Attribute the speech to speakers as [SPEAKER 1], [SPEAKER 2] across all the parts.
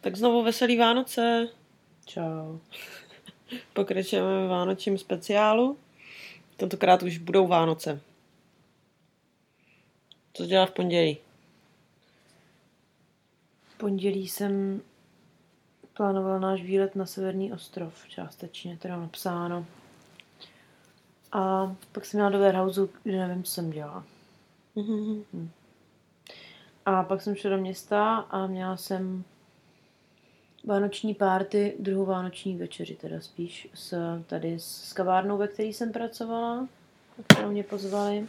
[SPEAKER 1] Tak znovu veselý Vánoce.
[SPEAKER 2] Čau.
[SPEAKER 1] Pokračujeme v vánočním speciálu. Tentokrát už budou Vánoce. Co dělala v pondělí?
[SPEAKER 2] V pondělí jsem plánovala náš výlet na Severní ostrov, částečně teda napsáno. A pak jsem měla do warehouse, kde nevím, co jsem dělala.
[SPEAKER 1] Mhm.
[SPEAKER 2] A pak jsem šla do města a měla jsem vánoční párty, druhou vánoční večeři teda spíš, s, tady s kavárnou, ve které jsem pracovala, kterou mě pozvali.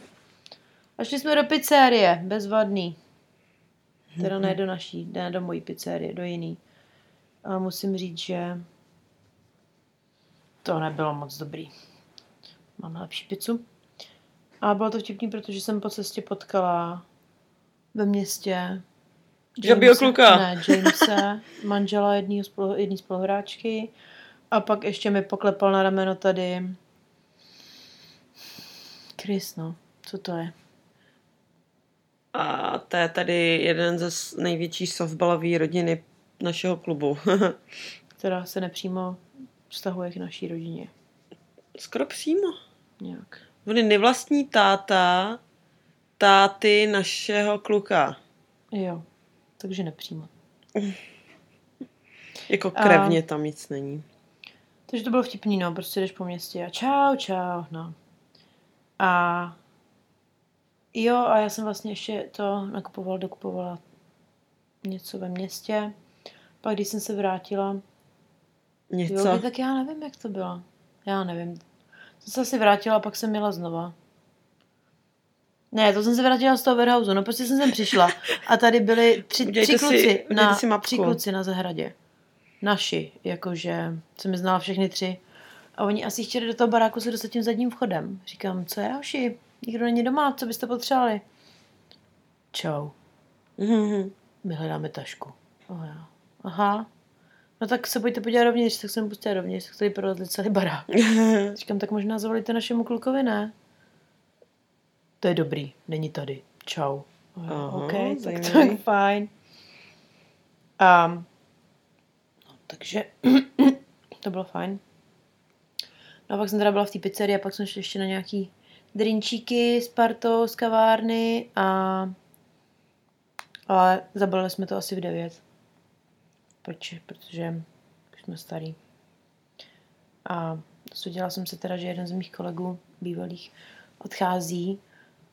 [SPEAKER 2] A šli jsme do pizzerie, bezvadný. Teda ne do naší, ne do mojí pizzerie, do jiný. A musím říct, že to nebylo moc dobrý. Máme lepší pizzu. A bylo to vtipný, protože jsem po cestě potkala ve městě
[SPEAKER 1] Žabýho kluka.
[SPEAKER 2] Ne, Jamese, manžela jedný, spolu, jedný spoluhráčky. A pak ještě mi poklepal na rameno tady Chris, no. Co to je?
[SPEAKER 1] A to je tady jeden ze největší softballové rodiny našeho klubu.
[SPEAKER 2] Která se nepřímo vztahuje k naší rodině.
[SPEAKER 1] Skoro přímo.
[SPEAKER 2] Nějak.
[SPEAKER 1] On je nevlastní táta táty našeho kluka.
[SPEAKER 2] Jo. Takže nepřímo.
[SPEAKER 1] Jako
[SPEAKER 2] A-
[SPEAKER 1] krevně tam nic není.
[SPEAKER 2] Takže to bylo vtipný, no. Prostě jdeš po městě a čau, čau, no. A jo, a já jsem vlastně ještě to nakupovala, dokupovala něco ve městě. Pak když jsem se vrátila,
[SPEAKER 1] Něco.
[SPEAKER 2] Jo, tak já nevím, jak to bylo. Já nevím. Jsem se asi vrátila a pak jsem měla znova. Ne, to jsem se vrátila z toho warehouse, no prostě jsem sem přišla a tady byli tři, tři
[SPEAKER 1] si-
[SPEAKER 2] kluci,
[SPEAKER 1] udělejte
[SPEAKER 2] na,
[SPEAKER 1] si mapku.
[SPEAKER 2] tři kluci na zahradě. Naši, jakože jsem je znala všechny tři. A oni asi chtěli do toho baráku se dostat tím zadním vchodem. Říkám, co je, hoši? Nikdo není doma, co byste potřebovali? Čau,
[SPEAKER 1] Mhm.
[SPEAKER 2] my hledáme tašku. Oh, jo. Aha. No tak se pojďte podívat dovnitř, tak jsem pustila dovnitř, tak tady provedli celý barák. Říkám, tak možná zavolíte našemu klukovi, ne? To je dobrý, není tady. Čau.
[SPEAKER 1] Aha,
[SPEAKER 2] OK, tak to je fajn. A, no, takže to bylo fajn. No a pak jsem teda byla v té pizzerii a pak jsme šli ještě na nějaký drinčíky s partou z kavárny a ale zabalili jsme to asi v 9. Proč? Protože už jsme starý. A dozvěděla jsem se teda, že jeden z mých kolegů bývalých odchází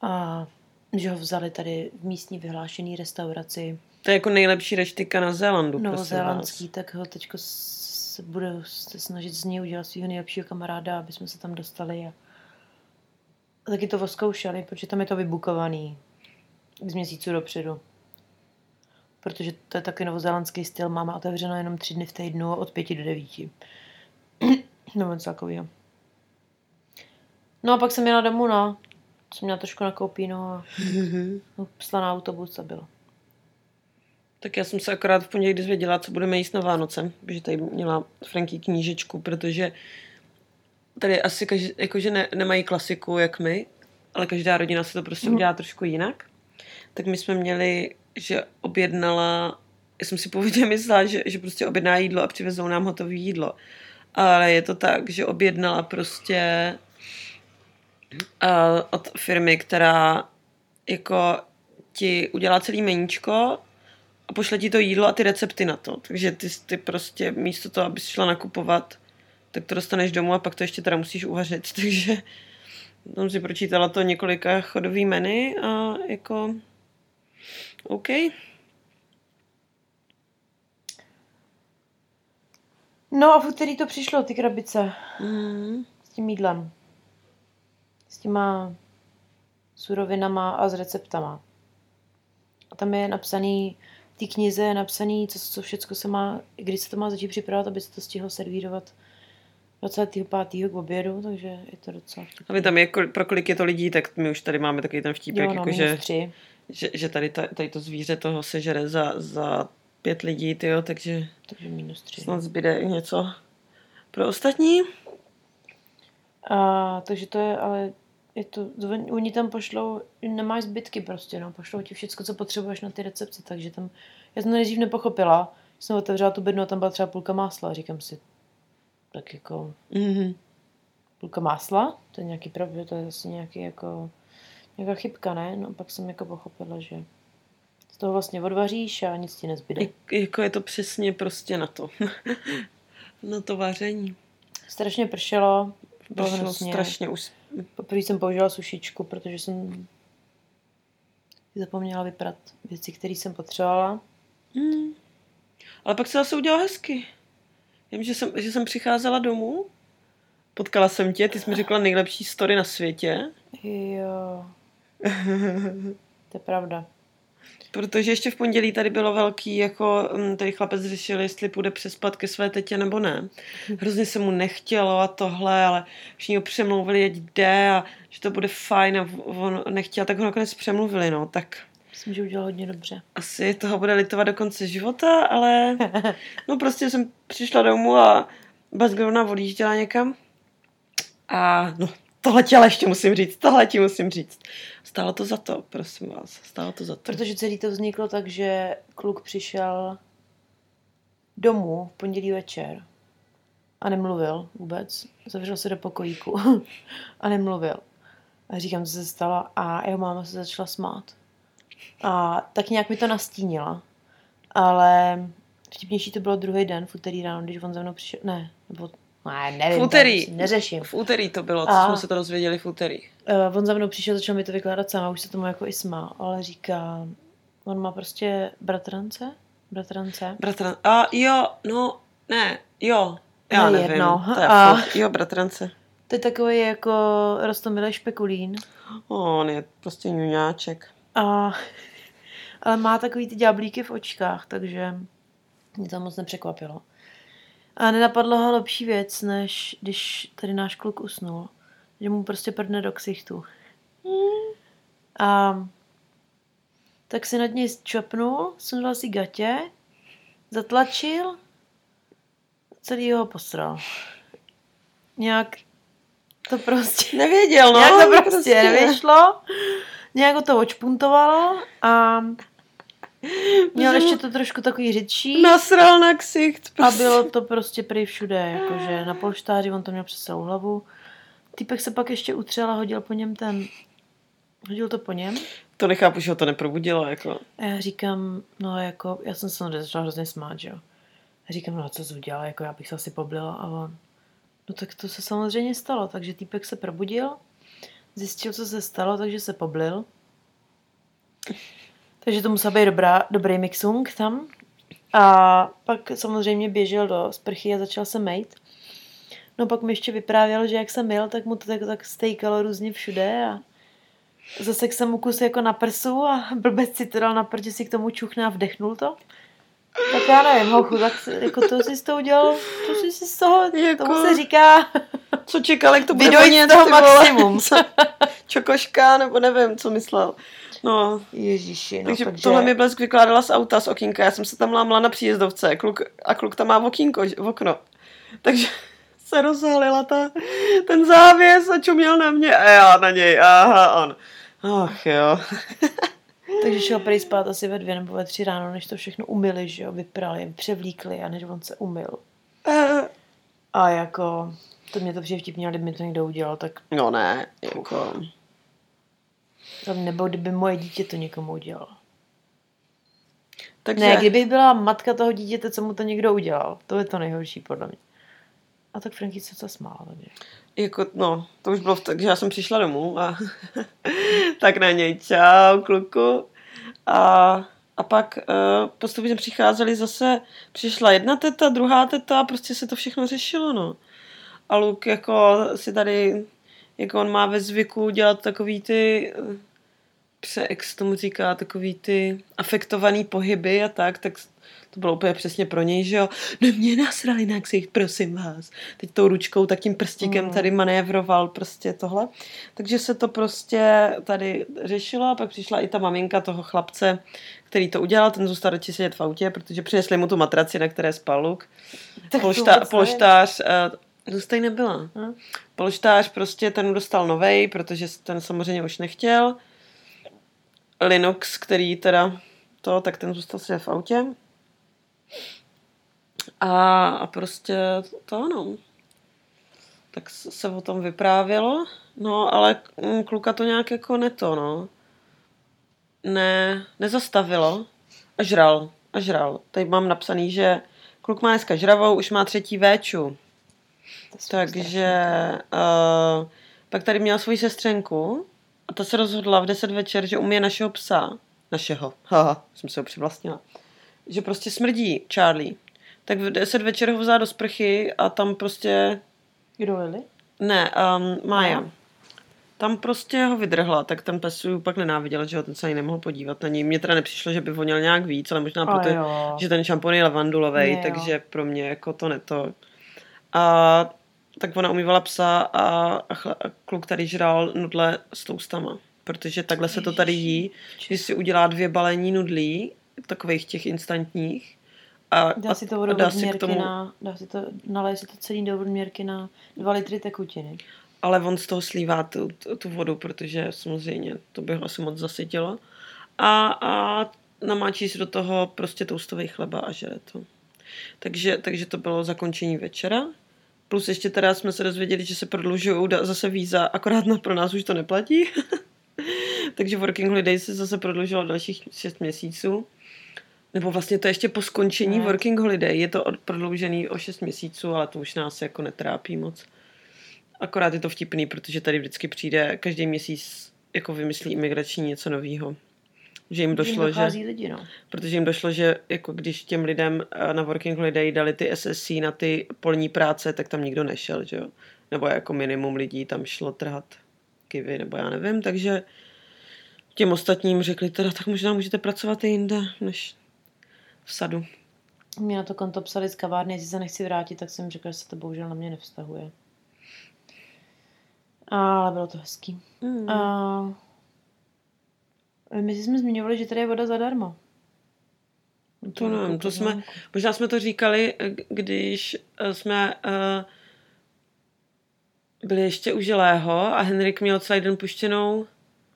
[SPEAKER 2] a že ho vzali tady v místní vyhlášené restauraci
[SPEAKER 1] To je jako nejlepší reštika na Zélandu.
[SPEAKER 2] novozélandský, tak ho teďko se bude se snažit z něj udělat svého nejlepšího kamaráda, aby jsme se tam dostali a a taky to oskoušeli, protože tam je to vybukovaný z měsíců dopředu. Protože to je taky novozélandský styl, máme otevřeno jenom tři dny v týdnu od pěti do devíti. Nebo něco takového. No a pak jsem jela domů, no. Jsem měla trošku nakoupí, no a
[SPEAKER 1] vás.
[SPEAKER 2] no, šla na autobus a bylo.
[SPEAKER 1] Tak já jsem se akorát v pondělí dozvěděla, co budeme jíst na Vánoce, protože tady měla Franky knížečku, protože tady asi každý, jakože ne, nemají klasiku jak my, ale každá rodina se to prostě
[SPEAKER 2] Mhm.
[SPEAKER 1] udělá trošku jinak. Tak my jsme měli, že objednala, já jsem si původně myslela, že, že prostě objedná jídlo a přivezou nám hotové jídlo. Ale je to tak, že objednala prostě uh, od firmy, která jako ti udělá celý meníčko a pošle ti to jídlo a ty recepty na to. Takže ty, ty prostě místo toho, abys šla nakupovat, tak to dostaneš domů a pak to ještě teda musíš uvařit. Takže tam si pročítala to několika chodový menu a jako OK.
[SPEAKER 2] No a v úterý to přišlo, ty krabice.
[SPEAKER 1] Mm.
[SPEAKER 2] s tím jídlem. S těma surovinama a s receptama. A tam je napsaný, v té knize je napsaný, co, co všechno se má, kdy se to má začít připravovat, aby se to stihlo servírovat 25. k obědu, takže je to docela
[SPEAKER 1] A vy tam je, pro kolik je to lidí, tak my už tady máme takový ten vtípek,
[SPEAKER 2] Jo, no,
[SPEAKER 1] jako že,
[SPEAKER 2] tři.
[SPEAKER 1] že, že tady, ta, tady to zvíře toho sežere za, za pět lidí, tyjo, takže
[SPEAKER 2] Takže minus tři.
[SPEAKER 1] snad zbyde i něco pro ostatní.
[SPEAKER 2] A, takže to je, ale je to, oni- tam pošlou, nemáš zbytky prostě, no, pošlou ti všechno, co potřebuješ na ty recepce, takže tam, já jsem to nejdřív nepochopila, Jsem otevřela tu bednu a tam byla třeba půlka másla. Říkám si, tak jako
[SPEAKER 1] Mhm.
[SPEAKER 2] půlka másla? To je nějaký pravda, to je zase nějaký jako nějaká chybka, ne? No pak jsem jako pochopila, že z toho vlastně odvaříš a nic ti nezbyde.
[SPEAKER 1] Jak- Jako je to přesně prostě na to. na to vaření.
[SPEAKER 2] Strašně pršelo, bylo
[SPEAKER 1] strašně už.
[SPEAKER 2] Poprvé jsem použila sušičku, protože jsem zapomněla vyprat věci, které jsem potřebovala.
[SPEAKER 1] Hmm. Ale pak se zase udělal hezky. Vím, že jsem, že jsem přicházela domů, potkala jsem tě, ty jsi mi řekla nejlepší story na světě,
[SPEAKER 2] Jo, to je pravda.
[SPEAKER 1] Protože ještě v pondělí tady bylo velký, jako mm, tady chlapec řešil, jestli půjde přespat ke své tetě nebo ne. Hrozně se mu nechtělo a tohle, ale všichni ho přemlouvili, ať jde a že to bude fajn a on nechtěl, tak ho nakonec přemluvili, no, tak
[SPEAKER 2] Myslím, že udělal hodně dobře.
[SPEAKER 1] asi toho bude litovat do konce života, ale no prostě jsem přišla domů a Bazgrona odjížděla někam a no tohle ti ale ještě musím říct, tohle ti musím říct. Stálo to za to, prosím vás, stálo to za to.
[SPEAKER 2] Protože celý to vzniklo tak, že kluk přišel domů v pondělí večer a nemluvil vůbec. Zavřel se do pokojíku a nemluvil. A říkám, co se stalo a jeho máma se začala smát. A tak nějak mi to nastínila. Ale vtipnější to bylo druhý den, v úterý ráno, když on za mnou přišel. Ne, nebo ne, nevím.
[SPEAKER 1] V úterý.
[SPEAKER 2] to Neřeším.
[SPEAKER 1] V úterý to bylo, co
[SPEAKER 2] A-
[SPEAKER 1] jsme se to dozvěděli v úterý.
[SPEAKER 2] Uh, on za mnou přišel, začal mi to vykládat sám a už se tomu jako i smál, ale říká, on má prostě bratrance, bratrance.
[SPEAKER 1] Bratran, a jo, no, ne, jo, já
[SPEAKER 2] No,
[SPEAKER 1] nevím.
[SPEAKER 2] jedno.
[SPEAKER 1] To je
[SPEAKER 2] A-
[SPEAKER 1] furt, jo, bratrance.
[SPEAKER 2] To je takový jako rostomilý špekulín.
[SPEAKER 1] On je prostě ňuňáček.
[SPEAKER 2] A, ale má takový ty ďáblíky v očkách, takže mě to moc nepřekvapilo. A nenapadlo ho lepší věc, než když tady náš kluk usnul. Že mu prostě prdne do ksichtu. A tak si nad něj čopnul, sundal si gatě, zatlačil, celý ho posral. Nějak to prostě
[SPEAKER 1] Nevěděl, no.
[SPEAKER 2] nějak to prostě nevyšlo. Nějak ho to očpuntovalo a měl ještě to trošku takový řidší.
[SPEAKER 1] Nasral na ksicht.
[SPEAKER 2] A
[SPEAKER 1] Prostě.
[SPEAKER 2] bylo to prostě prý všude, jakože na polštáři on to měl přes celou hlavu. Týpek se pak ještě utřel a hodil po něm ten, hodil to po něm.
[SPEAKER 1] To nechápu, že ho to neprobudilo, jako.
[SPEAKER 2] A já říkám, no jako, já jsem se začala hrozně smát, že jo. A říkám, no co jsi udělal, jako já bych se asi poblila a on, no tak to se samozřejmě stalo, takže týpek se probudil, zjistil, co se stalo, takže se poblil. Takže to musel být dobrá, dobrý mixung tam. A pak samozřejmě běžel do sprchy a začal se mejt. No pak mi ještě vyprávěl, že jak jsem měl, tak mu to tak, tak stejkalo různě všude a zase jsem mu kus jako na prsu a blbec si to dal na prd, že si k tomu čuchne a vdechnul to. Tak já nevím, hochu, tak si- jako to jsi z toho udělal, to jsi si z toho,
[SPEAKER 1] Jako-
[SPEAKER 2] tomu se říká
[SPEAKER 1] Co čekal, jak to bude
[SPEAKER 2] z toho maximum.
[SPEAKER 1] Co? Čokoška, nebo nevím, co myslel. No,
[SPEAKER 2] Ježíši, no,
[SPEAKER 1] takže,
[SPEAKER 2] takže
[SPEAKER 1] tohle mi Blesk vykládala z auta, z okýnka. Já jsem se tam lámala na příjezdovce kluk, a kluk tam má v okýnko, v okno. Takže se rozhalila ta, ten závěs a čuměl na mě a já na něj. Aha, on. Ach jo.
[SPEAKER 2] Takže šel prý spát asi ve dvě nebo ve tři ráno, než to všechno umyli, že jo, vyprali, převlíkli a než on se umyl. A jako, to mě to přijde vtipně, ale kdyby mi to někdo udělal, tak
[SPEAKER 1] No ne, jako...
[SPEAKER 2] nebo kdyby moje dítě to někomu udělal.
[SPEAKER 1] Takže,
[SPEAKER 2] Ne, kdybych byla matka toho dítěte, co mu to někdo udělal. To je to nejhorší, podle mě. A tak Franky se to smála. Takže.
[SPEAKER 1] Jako, no, to už bylo tak, že já jsem přišla domů a tak na něj, čau, kluku. A, a pak uh, postupně přicházeli zase, přišla jedna teta, druhá teta a prostě se to všechno řešilo, no. A Luk jako si tady, jako on má ve zvyku dělat takový ty, eh, se tomu říká, takový ty afektovaný pohyby a tak, tak to bylo úplně přesně pro něj, že jo. No mě nasrali na ksicht, prosím vás. Teď tou ručkou, tak tím prstíkem
[SPEAKER 2] Mm.
[SPEAKER 1] tady manévroval prostě tohle. Takže se to prostě tady řešilo a pak přišla i ta maminka toho chlapce, který to udělal, ten zůstal radši sedět v autě, protože přinesli mu tu matraci, na které spal Luk.
[SPEAKER 2] Vůbec
[SPEAKER 1] polštář, zůstaj nebyla.
[SPEAKER 2] Hm?
[SPEAKER 1] Polštář prostě ten dostal novej, protože ten samozřejmě už nechtěl. Linux, který teda to, tak ten zůstal sedět v autě. A, a prostě to ano. Tak se o tom vyprávělo, no ale mm, kluka to nějak jako neto, no. Ne, nezastavilo a žral, a žral. Tady mám napsaný, že kluk má dneska žravou, už má třetí véču. Takže uh, pak tady měl svoji sestřenku a ta se rozhodla v 10 večer, že umije našeho psa. Našeho. Haha, jsem se ho přivlastnila. Že prostě smrdí Charlie. Tak v 10 večer ho vzala do sprchy a tam prostě...
[SPEAKER 2] Kdo Lily?
[SPEAKER 1] Ne, um, Mája.
[SPEAKER 2] No.
[SPEAKER 1] Tam prostě ho vydrhla, tak ten pes ji pak nenáviděl, že ho ten se ani nemohl podívat na něj. Mně teda nepřišlo, že by voněl nějak víc, ale možná proto, že ten šampon je lavandulový, takže pro mě jako to neto. A tak ona umývala psa a, a, chle, a kluk tady žral nudle s toustama. Protože takhle se to tady jí, že si udělá dvě balení nudlí, takových těch instantních. A,
[SPEAKER 2] Dá si to do
[SPEAKER 1] dá si k tomu,
[SPEAKER 2] na, dá si to, naleje si to celý do odměrky na 2 litry tekutiny.
[SPEAKER 1] ale on z toho slívá tu, tu, tu vodu, protože samozřejmě to by ho asi moc zasytilo. A, a namáčí si do toho prostě toustový chleba a žere to. Takže, takže to bylo zakončení večera. Plus ještě teda jsme se dozvěděli, že se prodlužují zase víza, akorát na, pro nás už to neplatí. takže Working Holiday se zase prodlužilo dalších 6 měsíců. Nebo vlastně to ještě po skončení
[SPEAKER 2] Ne.
[SPEAKER 1] Working Holiday. Je to od- prodloužený o 6 měsíců, ale to už nás jako netrápí moc. Akorát je to vtipný, protože tady vždycky přijde každý měsíc jako vymyslí imigrační něco nového. Že jim došlo, že,
[SPEAKER 2] dochází lidi, no.
[SPEAKER 1] protože jim došlo, že jako když těm lidem eh, na Working Holiday dali ty SSC na ty polní práce, tak tam nikdo nešel, že jo? Nebo jako minimum lidí tam šlo trhat kivy, nebo já nevím, takže těm ostatním řekli teda, tak možná můžete pracovat i jinde, než v sadu.
[SPEAKER 2] Mě na to konto psali z kavárny, jestli se nechci vrátit, tak jsem řekla, že se to bohužel na mě nevztahuje. Ale bylo to hezký.
[SPEAKER 1] Mm.
[SPEAKER 2] A... My jsme zmiňovali, že tady je voda zadarmo.
[SPEAKER 1] To nevím, to jsme, možná jsme to říkali, eh, když eh, jsme eh, byli ještě u Žilého a Henrik měl celý den puštěnou,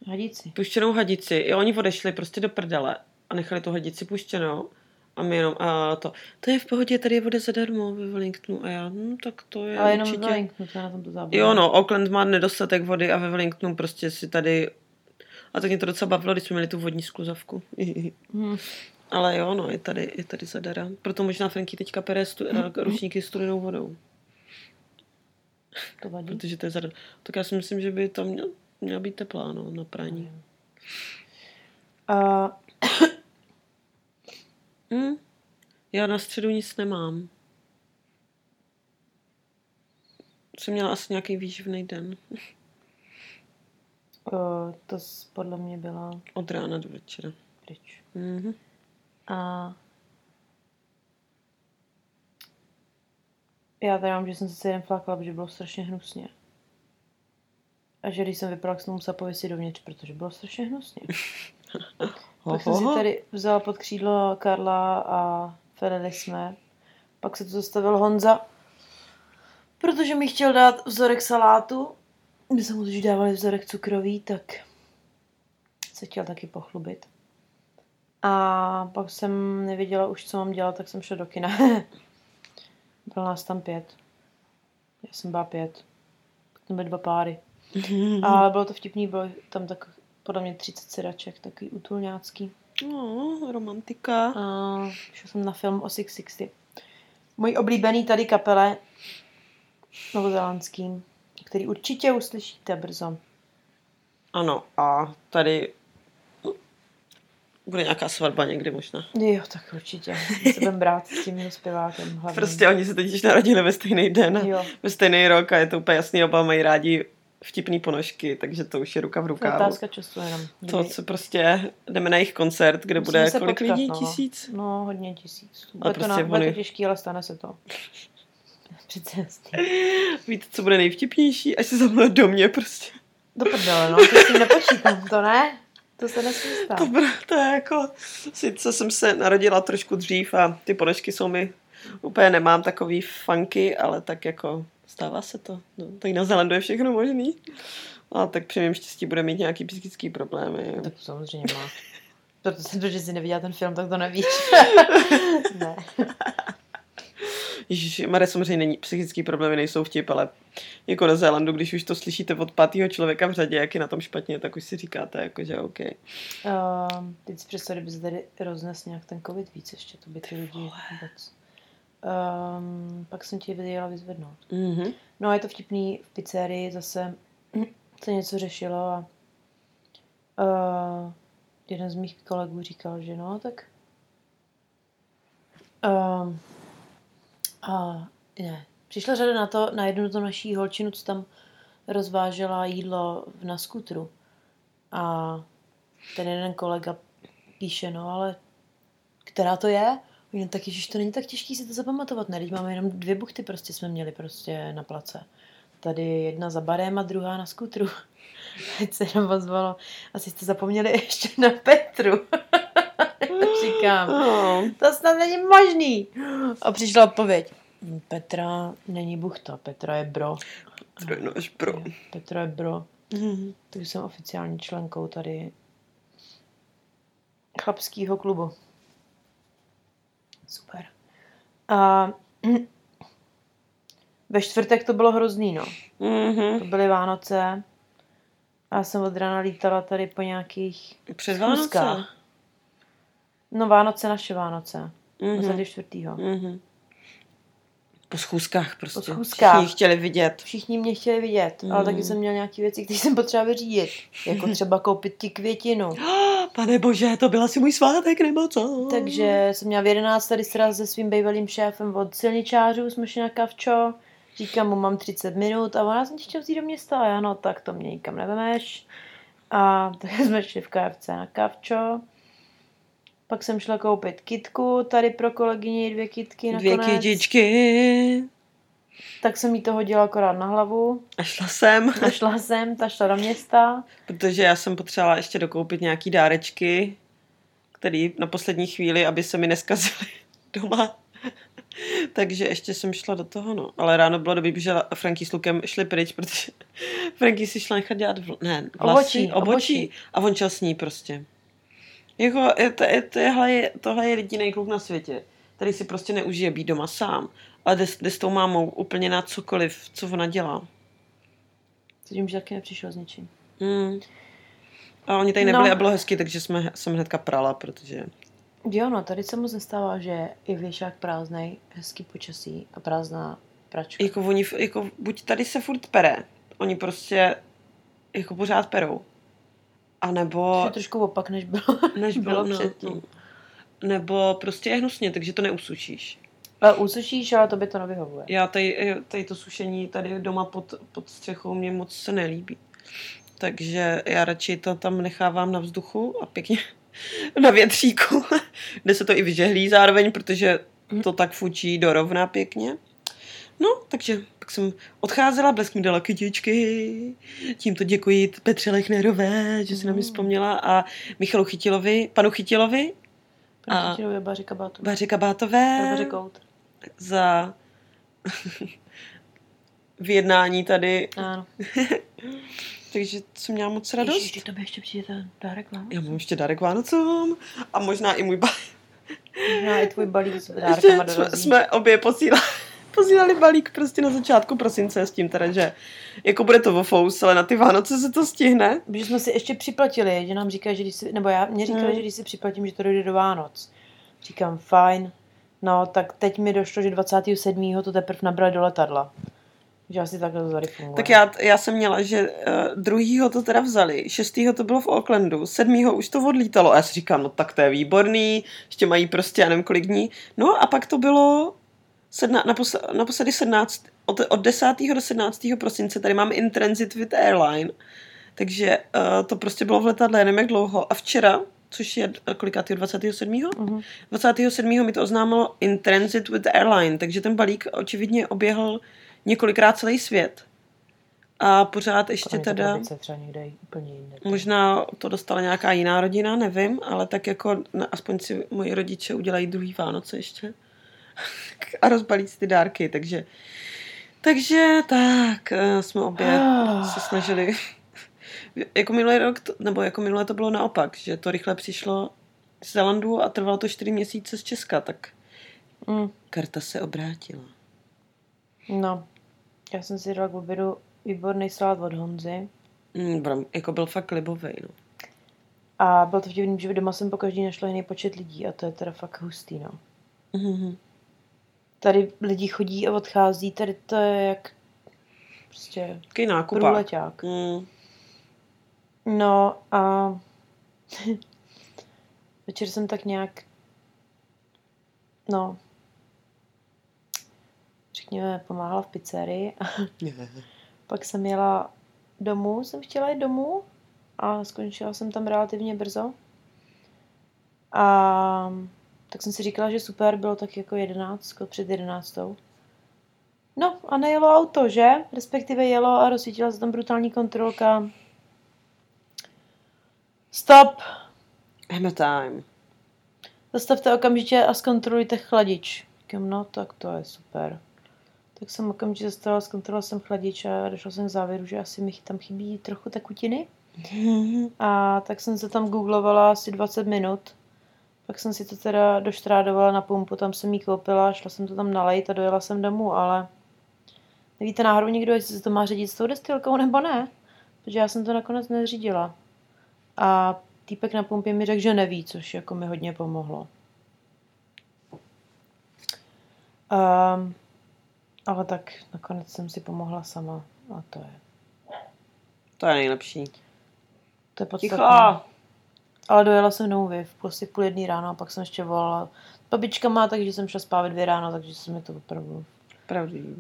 [SPEAKER 2] Hadici.
[SPEAKER 1] puštěnou hadici. I oni odešli prostě do prdele a nechali tu hadici puštěnou. A my jenom, a to, to je v pohodě, tady je voda zadarmo ve Wellingtonu. A já, hm, tak to je
[SPEAKER 2] Ale jenom
[SPEAKER 1] určitě...
[SPEAKER 2] Wellingtonu, to na tom to zábavě.
[SPEAKER 1] Jo, no, Auckland má nedostatek vody a ve Wellingtonu prostě si tady... A tak mě to docela bavilo, když jsme měli tu vodní skluzavku.
[SPEAKER 2] Hm.
[SPEAKER 1] Ale jo, no, je tady, je tady zadara. Proto možná Franky teďka pere stu, eh, ručníky studenou vodou.
[SPEAKER 2] To vadí.
[SPEAKER 1] Protože to je zadara. Tak já si myslím, že by tam měl, měla být teplá, no, na praní.
[SPEAKER 2] A
[SPEAKER 1] Hm? Já na středu nic nemám. Jsem měla asi nějaký výživný den.
[SPEAKER 2] o, to s- podle mě byla
[SPEAKER 1] Od rána do večera.
[SPEAKER 2] pryč.
[SPEAKER 1] Mhm.
[SPEAKER 2] A já tady mám, že jsem se den flákala, protože bylo strašně hnusně. A že když jsem vypala, jsem to musela pověsit dovnitř, protože bylo strašně hnusně. Pak jsem si tady vzala pod křídlo Karla a Fereli jsme. Pak se tu zastavil Honza, protože mi chtěl dát vzorek salátu. My jsme mu totiž dávali vzorek cukrový, tak se chtěl taky pochlubit. A pak jsem nevěděla už, co mám dělat, tak jsem šla do kina. Bylo nás tam pět. Já jsem byla pět. Tam byly dva páry. Ale bylo to vtipný, bylo tam tak podle mě 30 sedaček, takový utulňácký.
[SPEAKER 1] No, romantika.
[SPEAKER 2] A šel jsem na film o 660. Můj oblíbený tady kapele novozélandským, který určitě uslyšíte brzo.
[SPEAKER 1] Ano, a tady bude nějaká svatba někdy možná.
[SPEAKER 2] Jo, tak určitě. Se budem brát s tím zpěvákem.
[SPEAKER 1] Prostě oni se totiž narodili ve stejný den,
[SPEAKER 2] Jo.
[SPEAKER 1] ve stejný rok a je to úplně jasný, oba mají rádi vtipný ponožky, takže to už je ruka v rukávu.
[SPEAKER 2] otázka času jenom.
[SPEAKER 1] To, co prostě jdeme na jejich koncert, kde
[SPEAKER 2] Musíme
[SPEAKER 1] bude
[SPEAKER 2] se
[SPEAKER 1] kolik
[SPEAKER 2] potkat,
[SPEAKER 1] lidí?
[SPEAKER 2] no.
[SPEAKER 1] Tisíc?
[SPEAKER 2] No, hodně tisíc. Bude,
[SPEAKER 1] Ale
[SPEAKER 2] to,
[SPEAKER 1] prostě
[SPEAKER 2] na, bude to těžký, ale stane se to. Přece jasný.
[SPEAKER 1] Víte, co bude nejvtipnější? Až se zamluví do mě prostě.
[SPEAKER 2] Do prdele, no, to s tím nepočítám, to ne? To se nesmí stát.
[SPEAKER 1] To, to je jako, sice jsem se narodila trošku dřív a ty ponožky jsou mi, úplně nemám takový funky, ale tak jako stává se to. No, tak na Zelandu je všechno možný. A tak při mém štěstí bude mít nějaký psychický problémy.
[SPEAKER 2] Tak to samozřejmě má. Proto jsem to, že jsi neviděla ten film, tak to nevíš. ne.
[SPEAKER 1] Ježiši, Mare samozřejmě není, psychický problémy nejsou vtip, ale jako na Zélandu, když už to slyšíte od pátého člověka v řadě, jak je na tom špatně, tak už si říkáte, jako, že OK.
[SPEAKER 2] Um, teď si představ, kdyby se tady roznes nějak ten covid víc ještě, to by ty lidi vůbec. Um, pak jsem ti viděla vyzvednout.
[SPEAKER 1] Mm-hmm.
[SPEAKER 2] No a je to vtipný, v pizzerii zase se něco řešilo a uh, jeden z mých kolegů říkal, že no, tak um, a ne, přišla řada na to, na jednu to naší holčinu, co tam rozvážela jídlo na skutru. A ten jeden kolega píše, no ale která to je? Jen tak, ježiš, to není tak těžký si to zapamatovat, ne? Teď máme jenom dvě buchty, prostě jsme měli prostě na place. Tady jedna za barem a druhá na skutru. Teď se nám ozvalo, asi jste zapomněli ještě na Petru. Říkám,
[SPEAKER 1] Oh.
[SPEAKER 2] to snad není možný. A přišla odpověď. Petra není buchta, Petra je bro.
[SPEAKER 1] No, až pro.
[SPEAKER 2] Petra je bro.
[SPEAKER 1] Mm-hmm.
[SPEAKER 2] Takže jsem oficiální členkou tady chlapského klubu. Super. A ve čtvrtek to bylo hrozný, no. To
[SPEAKER 1] Mm-hmm.
[SPEAKER 2] byly Vánoce. A já jsem od rána lítala tady po nějakých...
[SPEAKER 1] Před Vánoce.
[SPEAKER 2] No Vánoce, naše Vánoce.
[SPEAKER 1] Mhm.
[SPEAKER 2] Mm-hmm. 24.
[SPEAKER 1] Mm-hmm. Po schůzkách prostě.
[SPEAKER 2] Po schůzkách.
[SPEAKER 1] Všichni chtěli vidět.
[SPEAKER 2] Všichni mě chtěli vidět, mm. ale
[SPEAKER 1] Mhm.
[SPEAKER 2] taky jsem měla nějaké věci, které jsem potřeba vyřídit. Jako třeba koupit ti květinu.
[SPEAKER 1] Pane bože, to byl asi můj svátek, nebo co?
[SPEAKER 2] Takže jsem měla v 11 tady sraz se svým bývalým šéfem od silničářů, jsme šli na kavčo. Říkám mu, mám 30 minut a ona jsem tě chtěl vzít do města. A já, no tak to mě nikam nevemeš. A tak jsme šli v KFC na kavčo. Pak jsem šla koupit kitku tady pro kolegyni, dvě kitky
[SPEAKER 1] Dvě kytičky.
[SPEAKER 2] Tak jsem jí to hodila akorát na hlavu.
[SPEAKER 1] A šla jsem,
[SPEAKER 2] A šla jsem, ta šla do města.
[SPEAKER 1] protože já jsem potřebovala ještě dokoupit nějaký dárečky, který na poslední chvíli, aby se mi neskazily doma. Takže ještě jsem šla do toho, no. Ale ráno bylo dobrý, že Franky s Lukem šli pryč, protože Franky si šla nechat dělat vl- ne, vlasy,
[SPEAKER 2] Obočí,
[SPEAKER 1] obočí,
[SPEAKER 2] obočí.
[SPEAKER 1] a on šel s ní prostě. Jako, je, to, je, tohle, je, tohle je jediný kluk na světě, který si prostě neužije být doma sám, ale jde, s- jde s tou mámou úplně na cokoliv, co ona dělá.
[SPEAKER 2] Což že taky nepřišel s ničím.
[SPEAKER 1] Hmm. A oni tady nebyli
[SPEAKER 2] No.
[SPEAKER 1] a bylo hezky, takže jsme, jsem hnedka prala, protože...
[SPEAKER 2] Jo, no, tady se moc nestává, že je věšák prázdnej, hezký počasí a prázdná pračka.
[SPEAKER 1] Jako oni, jako buď tady se furt pere, oni prostě jako pořád perou. A nebo,
[SPEAKER 2] To je trošku opak, než bylo,
[SPEAKER 1] než
[SPEAKER 2] bylo
[SPEAKER 1] bylo, no,
[SPEAKER 2] předtím.
[SPEAKER 1] no. nebo prostě je hnusně, takže to neusušíš.
[SPEAKER 2] Ale usušíš, ale to by to nevyhovuje.
[SPEAKER 1] Já tady, tady to sušení tady doma pod, pod střechou mě moc se nelíbí. Takže já radši to tam nechávám na vzduchu a pěkně na větříku, kde se to i vyžehlí zároveň, protože to tak fučí dorovná pěkně. No, takže pak jsem odcházela, blesk mi dala kytičky, tímto děkuji Petře Lechnerové, že si na mě
[SPEAKER 2] Mm.
[SPEAKER 1] vzpomněla a Michalu Chytilovi, panu Chytilovi, A-
[SPEAKER 2] A je Baři Kabátu.
[SPEAKER 1] Baře Kabátové
[SPEAKER 2] Baři Kout.
[SPEAKER 1] Za vyjednání tady
[SPEAKER 2] Ano.
[SPEAKER 1] Takže jsem měla moc radost.
[SPEAKER 2] Ježiš, to by ještě přijde ten dárek vám.
[SPEAKER 1] Já mám ještě dárek Vánocům a možná i můj balík.
[SPEAKER 2] Možná i tvůj balík s dárkama
[SPEAKER 1] jsme, jsme obě posílali, posílali balík prostě na začátku prosince s tím teda, že jako bude to fous, ale na ty Vánoce se to stihne.
[SPEAKER 2] Protože jsme si ještě připlatili, že nám říkají, že když si, nebo já, mě říkali,
[SPEAKER 1] Hmm.
[SPEAKER 2] že když si připlatím, že to dojde do Vánoc. Říkám, fajn. No, tak teď mi došlo, že 27. to teprve nabrali do letadla. Že asi takhle to tady funguje.
[SPEAKER 1] Tak já, já jsem měla, že uh, druhýho to teda vzali, šestýho to bylo v Aucklandu, sedmýho už to odlítalo a já si říkám, no tak to je výborný, ještě mají prostě já nevím kolik dní. No a pak to bylo sedna, naposled, naposledy 17, od, od 10. do 17. prosince, tady máme in transit with airline, takže uh, to prostě bylo v letadle, nevím jak dlouho. A včera, což je eh, kolikátýho 27.
[SPEAKER 2] Mhm.
[SPEAKER 1] 27. mi to oznámilo in transit with airline, takže ten balík očividně oběhl několikrát celý svět. A pořád ještě
[SPEAKER 2] Konec
[SPEAKER 1] teda,
[SPEAKER 2] třeba někde úplně jinde.
[SPEAKER 1] možná to dostala nějaká jiná rodina, nevím, ale tak jako na, aspoň si moji rodiče udělají druhý Vánoce ještě. A rozbalí si ty dárky, takže takže tak, eh, jsme obě
[SPEAKER 2] Ah.
[SPEAKER 1] se snažili. Jako minulý rok, to- nebo jako minulé to bylo naopak, že to rychle přišlo z Zelandu a trvalo to čtyři měsíce z Česka, tak
[SPEAKER 2] Mm.
[SPEAKER 1] Karta se obrátila.
[SPEAKER 2] No, já jsem si dala k obědu výborný salát od Honzy.
[SPEAKER 1] Mm, bram, jako byl fakt libovej, no.
[SPEAKER 2] A bylo to vtipný, že doma jsem po každý našla jiný počet lidí a to je teda fakt hustý, no.
[SPEAKER 1] Mhm.
[SPEAKER 2] Tady lidi chodí a odchází, tady to je jak prostě
[SPEAKER 1] Taký nákupák.
[SPEAKER 2] průleťák.
[SPEAKER 1] Mm.
[SPEAKER 2] No a večer jsem tak nějak, no, řekněme, pomáhala v pizzerii a pak jsem jela domů, jsem chtěla jít domů a skončila jsem tam relativně brzo. A tak jsem si říkala, že super, bylo tak jako 11, skoro před 11. No a nejelo auto, že? Respektive jelo a rozsvítila se tam brutální kontrolka. Stop!
[SPEAKER 1] Hammer time.
[SPEAKER 2] Zastavte okamžitě a zkontrolujte chladič. Říkám, no tak to je super. Tak jsem okamžitě zastavila, zkontrolovala jsem chladič a došla jsem k závěru, že asi mi tam chybí trochu tekutiny. A tak jsem se tam googlovala asi 20 minut. Pak jsem si to teda doštrádovala na pumpu, tam jsem jí koupila, šla jsem to tam nalejt a dojela jsem domů, ale nevíte náhodou někdo, jestli se to má řídit s tou destilkou nebo ne? Protože já jsem to nakonec neřídila. A týpek na pumpě mi řekl, že neví, což jako mi hodně pomohlo. Um, ale tak nakonec jsem si pomohla sama a to je,
[SPEAKER 1] To je nejlepší.
[SPEAKER 2] to je podstatné.
[SPEAKER 1] Ticho!
[SPEAKER 2] Ale dojela jsem domů v prostě v půl jedný ráno a pak jsem ještě volala. Babička má, takže jsem šla spát ve dvě ráno, takže se mi to opravdu,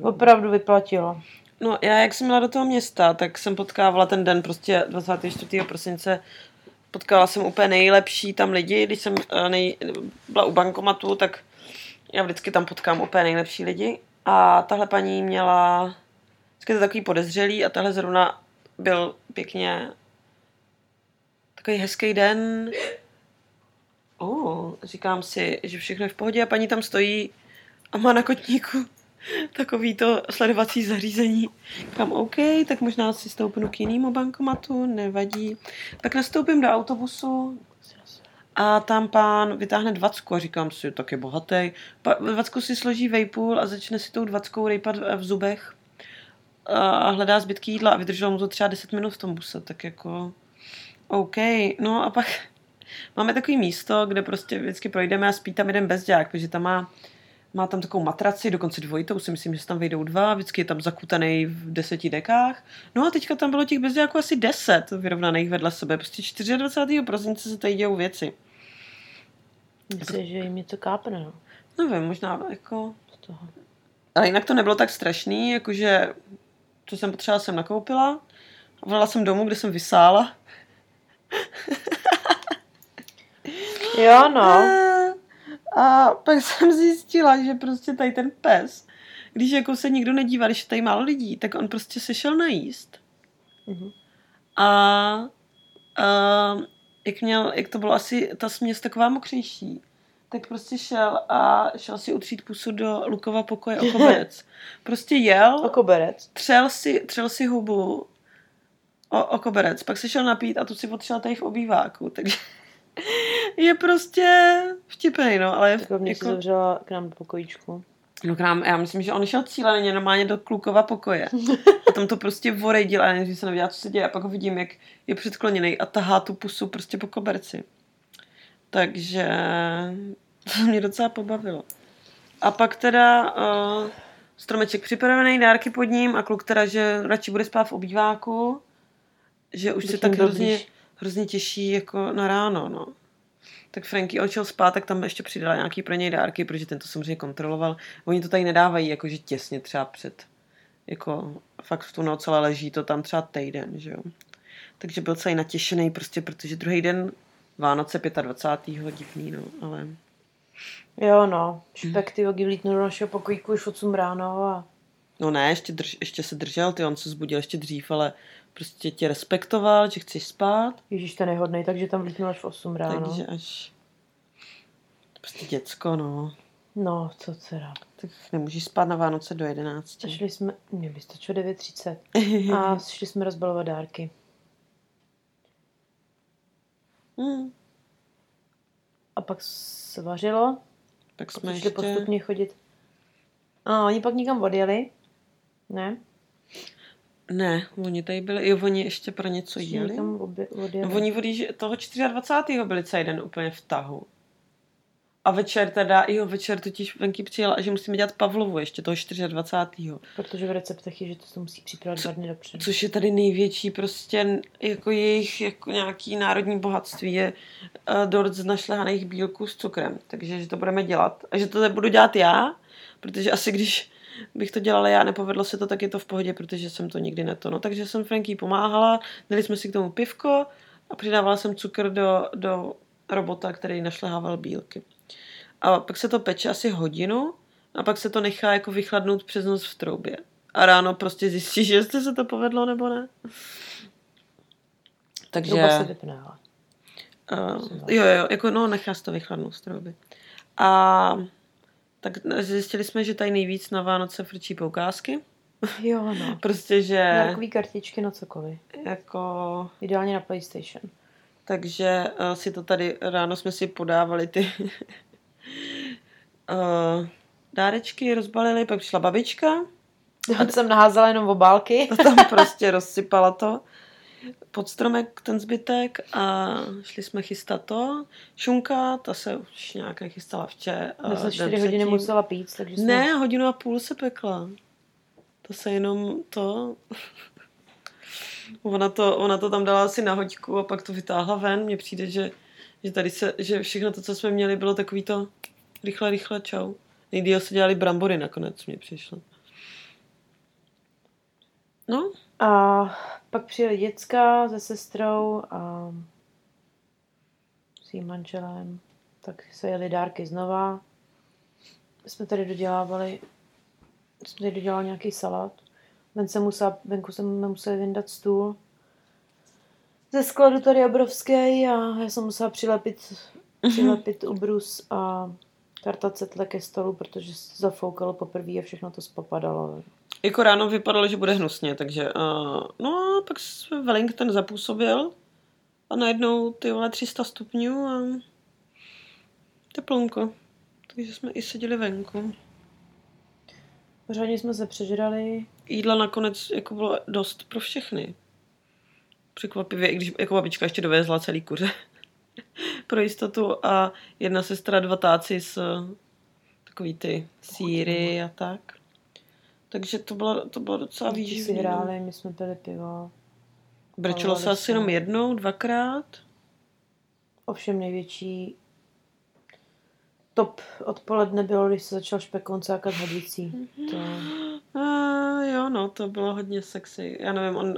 [SPEAKER 2] opravdu vyplatilo.
[SPEAKER 1] No já, jak jsem měla do toho města, tak jsem potkávala ten den prostě 24. prosince potkala jsem úplně nejlepší tam lidi, když jsem eh, nej, byla u bankomatu, tak já vždycky tam potkám úplně nejlepší lidi. A tahle paní měla, vždycky to takový podezřelý a tahle zrovna byl pěkně takový hezký den. Oh, říkám si, že všechno je v pohodě a paní tam stojí a má na kotníku takový to sledovací zařízení. Říkám, OK, tak možná si stoupnu k jinému bankomatu, nevadí. Tak nastoupím do autobusu a tam pán vytáhne dvacku a říkám si, tak je bohatý. Dvacku si složí vejpůl a začne si tou dvackou rejpat v zubech a hledá zbytky jídla a vydrželo mu to třeba 10 minut v tom buse, tak jako OK. No a pak máme takový místo, kde prostě vždycky projdeme a spí tam jeden bezďák, protože tam má má tam takovou matraci, dokonce dvojitou, si myslím, že se tam vejdou dva, vždycky je tam zakutaný v deseti dekách. No a teďka tam bylo těch bezdějáků asi deset vyrovnaných vedle sebe. Prostě 24. prosince se tady dějou věci.
[SPEAKER 2] Myslím, že jim něco kápne, no.
[SPEAKER 1] Nevím, možná jako...
[SPEAKER 2] Z toho.
[SPEAKER 1] Ale jinak to nebylo tak strašný, jakože co jsem potřebovala, jsem nakoupila. Volala jsem domů, kde jsem vysála.
[SPEAKER 2] Jo, no.
[SPEAKER 1] A, pak jsem zjistila, že prostě tady ten pes, když jako se nikdo nedívá, když je tady málo lidí, tak on prostě se šel najíst.
[SPEAKER 2] Mhm.
[SPEAKER 1] A, a jak, měl, jak to bylo asi ta směs taková mokřejší, tak prostě šel a šel si utřít pusu do Lukova pokoje o koberec. Prostě jel,
[SPEAKER 2] O koberec.
[SPEAKER 1] třel si, třel si hubu o, o koberec, pak se šel napít a tu si potřeboval tady v obýváku, takže je prostě vtipný, no, ale
[SPEAKER 2] Jako mě jako... se zavřela k nám do pokojíčku.
[SPEAKER 1] No k nám, já myslím, že on šel cíleně normálně do klukova pokoje. A tam to prostě vorejdil a nejdřív se nevěděla, co se děje. A pak ho vidím, jak je předkloněný a tahá tu pusu prostě po koberci. Takže to mě docela pobavilo. A pak teda uh, stromeček připravený, dárky pod ním a kluk teda, že radši bude spát v obýváku, že už
[SPEAKER 2] Bych
[SPEAKER 1] se tak hrozně,
[SPEAKER 2] blíž.
[SPEAKER 1] Hrozně těší jako na ráno, no. Tak Franky odšel spát, tak tam ještě přidala nějaký pro něj dárky, protože ten to samozřejmě kontroloval. Oni to tady nedávají jakože těsně třeba před, jako fakt v tu noc, ale leží to tam třeba týden, že jo. Takže byl celý natěšený prostě, protože druhý den Vánoce 25. divný, no, ale
[SPEAKER 2] Jo, no. Špek, ty jogi vlítnul do našeho pokojíku už 8 ráno a
[SPEAKER 1] no ne, ještě, drž, ještě se držel, ty on se zbudil ještě dřív, ale prostě tě respektoval, že chceš spát,
[SPEAKER 2] Ježíš ten je hodnej, takže tam vlítnul až v 8 ráno.
[SPEAKER 1] takže až prostě děcko, no.
[SPEAKER 2] No, co dcera.
[SPEAKER 1] Tak nemůžeš spát na Vánoce do 11.
[SPEAKER 2] A šli jsme, mě by stačilo 9.30. A šli jsme rozbalovat dárky.
[SPEAKER 1] Hmm.
[SPEAKER 2] A pak se vařilo.
[SPEAKER 1] Pak jsme ještě...
[SPEAKER 2] postupně chodit. A oni pak nikam odjeli. Ne?
[SPEAKER 1] Ne, oni tady byli, jo, oni ještě pro něco jeli.
[SPEAKER 2] Někam obě- odjeli.
[SPEAKER 1] No, oni odjíž, toho 24. byli celý den úplně v tahu. A večer teda, jo, večer totiž venky přijela, že musíme dělat Pavlovu ještě toho 24.
[SPEAKER 2] Protože v receptech je, že to se musí připravit dva dny dopředu.
[SPEAKER 1] Což je tady největší prostě jako jejich jako nějaký národní bohatství je uh, dort z našlehaných bílků s cukrem. Takže že to budeme dělat. A že to budu dělat já, protože asi když bych to dělala já, nepovedlo se to, tak je to v pohodě, protože jsem to nikdy neto. No, takže jsem Franky pomáhala, dali jsme si k tomu pivko a přidávala jsem cukr do, do robota, který našlehával bílky. A pak se to peče asi hodinu a pak se to nechá jako vychladnout přes noc v troubě. A ráno prostě zjistíš, jestli se to povedlo nebo ne. Takže...
[SPEAKER 2] Trouba se vypne, ale.
[SPEAKER 1] Uh, jo, jo, jako no, nechá se to vychladnout z trouby. A tak zjistili jsme, že tady nejvíc na Vánoce frčí poukázky.
[SPEAKER 2] Jo, no.
[SPEAKER 1] Prostě, že
[SPEAKER 2] Dárkový kartičky na cokoliv.
[SPEAKER 1] jako...
[SPEAKER 2] Ideálně na PlayStation.
[SPEAKER 1] Takže uh, si to tady, ráno jsme si podávali ty uh, dárečky, rozbalili, pak přišla babička,
[SPEAKER 2] A jsem naházela jenom obálky.
[SPEAKER 1] to tam prostě rozsypala to pod stromek ten zbytek a šli jsme chystat to. Šunka, ta se už nějak chystala včer.
[SPEAKER 2] Já jsem čtyři hodiny musela pít, takže jsme...
[SPEAKER 1] Ne, hodinu a půl se pekla. To se jenom to... Ona to, ona to tam dala asi na hoďku a pak to vytáhla ven. Mně přijde, že, že tady se, že všechno to, co jsme měli, bylo takový to rychle, rychle, čau. Nejdýl se dělali brambory nakonec, mě přišlo. No,
[SPEAKER 2] A pak přijeli děcka se sestrou a s jejím manželem. Tak se jeli dárky znova. My jsme tady dodělávali, jsme tady dodělali nějaký salát. Ven se musela, venku jsme museli vyndat stůl. Ze skladu tady obrovský a já jsem musela přilepit, přilepit ubrus a kartacetle ke stolu, protože se zafoukalo poprvé a všechno to spopadalo.
[SPEAKER 1] Jako ráno vypadalo, že bude hnusně, takže uh, no a pak se Wellington zapůsobil a najednou ty vole 300 stupňů a teplonko. Takže jsme i seděli venku.
[SPEAKER 2] Pořádně jsme se přežrali.
[SPEAKER 1] jídla nakonec jako bylo dost pro všechny. Překvapivě, i když jako babička ještě dovezla celý kuře pro jistotu a jedna sestra dva táci s takový ty síry a tak. Takže to bylo, to bylo docela výživné. no.
[SPEAKER 2] hráli, my jsme pili pivo.
[SPEAKER 1] Brčelo se asi jenom jednou, dvakrát.
[SPEAKER 2] Ovšem největší top odpoledne bylo, když se začal špekoncákat hadicí. To
[SPEAKER 1] A jo, no, to bylo hodně sexy. Já nevím, on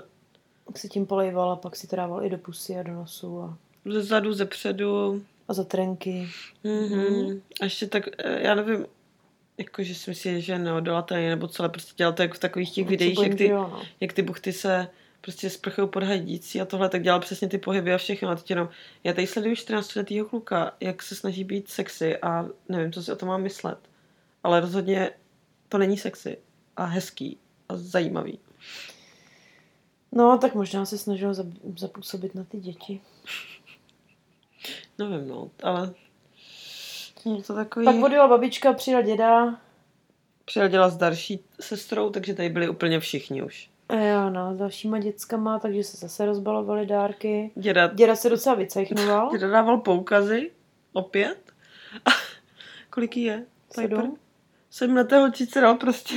[SPEAKER 2] jak si tím polejval a pak si to dával i do pusy a do nosu a,
[SPEAKER 1] ze zadu, ze předu.
[SPEAKER 2] a za trenky.
[SPEAKER 1] Mm-hmm. A ještě tak, eh, já nevím, jako, že si myslí, že neodolatelný, nebo co, ale prostě dělal to jako v takových těch
[SPEAKER 2] Se
[SPEAKER 1] videích, jak ty,
[SPEAKER 2] jo, no.
[SPEAKER 1] jak ty buchty se prostě sprchují pod hadící a tohle, tak dělal přesně ty pohyby a všechno. A teď jenom, já tady sleduju 14 letýho kluka, jak se snaží být sexy a nevím, co si o tom mám myslet. Ale rozhodně to není sexy a hezký a zajímavý.
[SPEAKER 2] No, tak možná se snažil zap- zapůsobit na ty děti.
[SPEAKER 1] Nevím, no, ale je to takový...
[SPEAKER 2] Pak odjela babička, přijel děda.
[SPEAKER 1] Přijel dělat s další sestrou, takže tady byli úplně všichni už.
[SPEAKER 2] A jo, no, s dalšíma dětskama, takže se zase rozbalovaly dárky.
[SPEAKER 1] Děda,
[SPEAKER 2] Děda se docela vycejchnoval.
[SPEAKER 1] děda dával poukazy, opět. A kolik jí je?
[SPEAKER 2] Sedm.
[SPEAKER 1] Piper? Sedmleté holčice dal prostě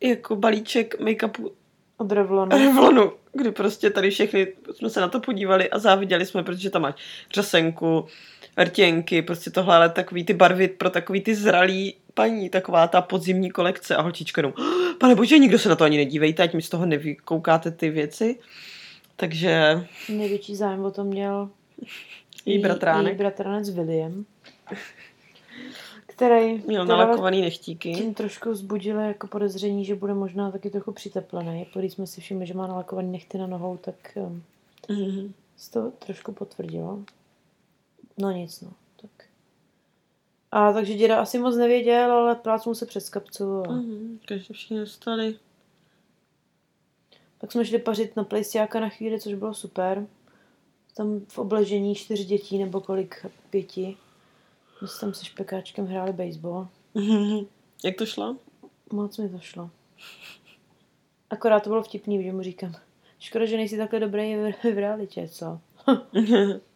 [SPEAKER 1] jako balíček make-upu
[SPEAKER 2] Od Revlonu.
[SPEAKER 1] Revlonu, kdy prostě tady všechny jsme se na to podívali a záviděli jsme, protože tam máš řasenku, rtěnky, prostě tohle, ale takový ty barvy pro takový ty zralý paní, taková ta podzimní kolekce a holčička jenom, "Oh, pane bože, nikdo se na to ani nedívejte, ať mi z toho nevykoukáte ty věci. Takže
[SPEAKER 2] Největší zájem o tom měl
[SPEAKER 1] její bratránek
[SPEAKER 2] její bratranec William, který
[SPEAKER 1] měl nalakovaný nechtíky.
[SPEAKER 2] tím trošku vzbudil jako podezření, že bude možná taky trochu přiteplený. Když jsme si všimli, že má nalakovaný nechty na nohou, tak um,
[SPEAKER 1] Mhm.
[SPEAKER 2] se to trošku potvrdilo. No nic, no. Tak. A takže děda asi moc nevěděl, ale plácnul se přes kapcu. A...
[SPEAKER 1] Mhm, Takže všichni dostali.
[SPEAKER 2] Pak jsme šli pařit na plejsťáka na chvíli, což bylo super. Tam v obležení čtyř dětí nebo kolik, pěti. My jsme tam se špekáčkem hráli baseball.
[SPEAKER 1] Jak to šlo?
[SPEAKER 2] Moc mi to šlo. Akorát to bylo vtipný, že mu říkám, škoda, že nejsi takhle dobrý v, v realitě, co?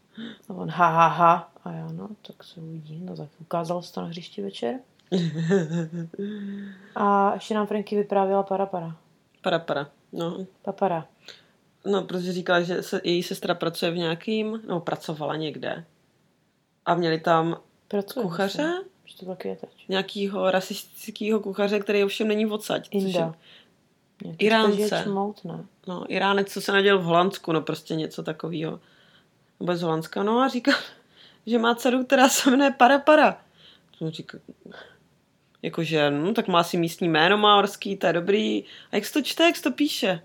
[SPEAKER 2] A on ha, ha, ha. A já, no, tak se uvidí. No tak ukázalo se to na hřišti večer. A ještě nám Franky vyprávěla para para.
[SPEAKER 1] para, para. No,
[SPEAKER 2] Papara.
[SPEAKER 1] no, protože říkala, že se, její sestra pracuje v nějakým, nebo pracovala někde. A měli tam
[SPEAKER 2] Pracuje.
[SPEAKER 1] kuchaře,
[SPEAKER 2] Že to je teď.
[SPEAKER 1] nějakýho rasistického kuchaře, který ovšem není odsaď.
[SPEAKER 2] Inda.
[SPEAKER 1] Iránce.
[SPEAKER 2] čmout, ne?
[SPEAKER 1] No, Iránec, co se naděl v Holandsku, no prostě něco takového. Nebo z Holandska, no a říká, že má dceru, která se jmenuje Para Para. To říká, jakože, no, tak má si místní jméno maorský, to je dobrý. A jak se to čte, jak se to píše?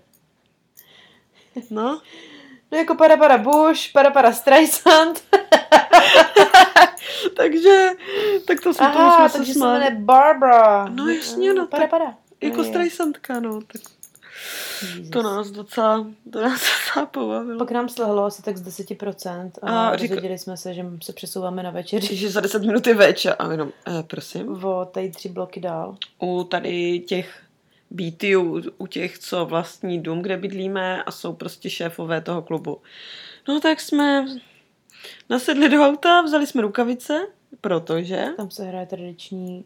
[SPEAKER 1] No,
[SPEAKER 2] No jako para para Bush, para para Streisand.
[SPEAKER 1] takže, tak to jsme tomu
[SPEAKER 2] Aha,
[SPEAKER 1] jsme se
[SPEAKER 2] takže se jmenuje Barbara.
[SPEAKER 1] No jasně, no,
[SPEAKER 2] Para
[SPEAKER 1] tak
[SPEAKER 2] para.
[SPEAKER 1] Jako
[SPEAKER 2] No.
[SPEAKER 1] Streisandka, no, tak
[SPEAKER 2] Jesus.
[SPEAKER 1] to nás docela, to nás docela pobavilo.
[SPEAKER 2] Pak nám slehlo asi tak z 10% a,
[SPEAKER 1] A říká-
[SPEAKER 2] dozvěděli jsme se, že se přesouváme na večeři
[SPEAKER 1] Že za 10 minut je večer a jenom, eh, prosím.
[SPEAKER 2] o tady tři bloky dál.
[SPEAKER 1] u tady těch BTU, u těch, co vlastní dům, kde bydlíme a jsou prostě šéfové toho klubu. No tak jsme nasedli do auta, vzali jsme rukavice, protože
[SPEAKER 2] Tam se hraje tradiční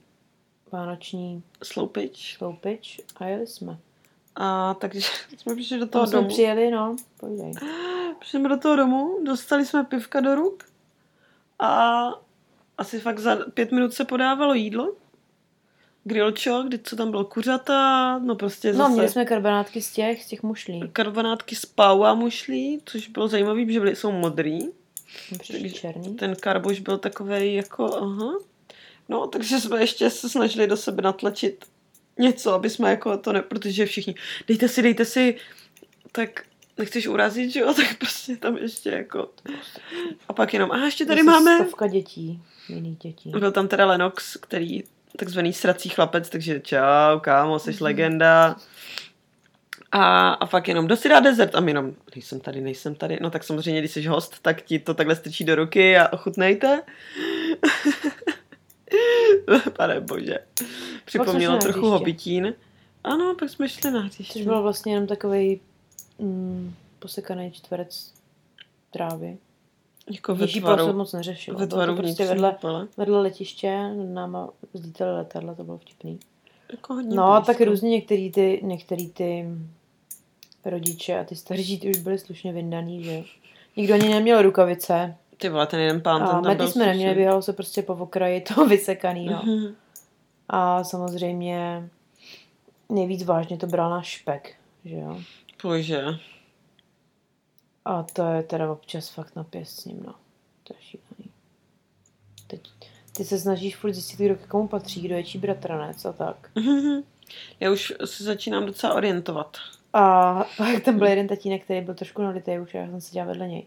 [SPEAKER 2] vánoční
[SPEAKER 1] sloupič.
[SPEAKER 2] sloupič a jeli jsme.
[SPEAKER 1] A takže jsme přišli do toho
[SPEAKER 2] Tam jsme
[SPEAKER 1] domu.
[SPEAKER 2] přijeli, no, povídej.
[SPEAKER 1] Přišli jsme do toho domu, dostali jsme pivka do ruk a asi fakt za pět minut se podávalo jídlo. Grillčo, kdy co tam bylo kuřata, no prostě
[SPEAKER 2] No,
[SPEAKER 1] zase...
[SPEAKER 2] měli jsme karbonátky z těch, z těch mušlí.
[SPEAKER 1] karbonátky z pau a mušlí, což bylo zajímavé, že byly, jsou modrý.
[SPEAKER 2] Přišli černý.
[SPEAKER 1] Ten karboš byl takový jako, aha. No, takže jsme ještě se snažili do sebe natlačit něco, aby jsme jako to ne, protože všichni, dejte si, dejte si, tak nechceš urazit, že jo, tak prostě tam ještě jako. A pak jenom, a ještě tady máme,
[SPEAKER 2] Stovka dětí, jiných dětí.
[SPEAKER 1] byl tam teda Lenox, který takzvaný srací chlapec, takže čau, kámo, jsi legenda. A, a pak jenom, kdo si dá dezert? A my jenom, nejsem tady, nejsem tady. No tak samozřejmě, když jsi host, tak ti to takhle strčí do ruky a ochutnejte. Pane bože. Připomnělo trochu hobitín. Ano, pak jsme šli na hřiště.
[SPEAKER 2] Což byl vlastně jenom takový mm, posekaný čtverec trávy.
[SPEAKER 1] jako ve tvaru,
[SPEAKER 2] moc neřešilo.
[SPEAKER 1] ve
[SPEAKER 2] Bylo
[SPEAKER 1] tvaru
[SPEAKER 2] to prostě vedle, vedle letiště, náma vzlítali letadla, to bylo vtipný.
[SPEAKER 1] Jako hodně
[SPEAKER 2] No,
[SPEAKER 1] blízko.
[SPEAKER 2] tak různě některý ty, některý ty rodiče a ty starší ty už byli slušně vyndaný, že. Nikdo ani neměl rukavice.
[SPEAKER 1] Ty vole, ten jeden pán, ten
[SPEAKER 2] A
[SPEAKER 1] tam byl
[SPEAKER 2] jsme neměli, běhalo se prostě po okraji toho vysekanýho.
[SPEAKER 1] Mhm.
[SPEAKER 2] A samozřejmě nejvíc vážně to bral náš špek, že jo.
[SPEAKER 1] Bože.
[SPEAKER 2] A to je teda občas fakt na pěst s ním, no. To je šílený. Teď, ty se snažíš furt zjistit, kdo k komu patří, kdo je čí bratranec a tak.
[SPEAKER 1] Mhm. Já už se začínám docela orientovat.
[SPEAKER 2] A pak tam byl jeden tatínek, který byl trošku nalitý už, já jsem seděla vedle něj.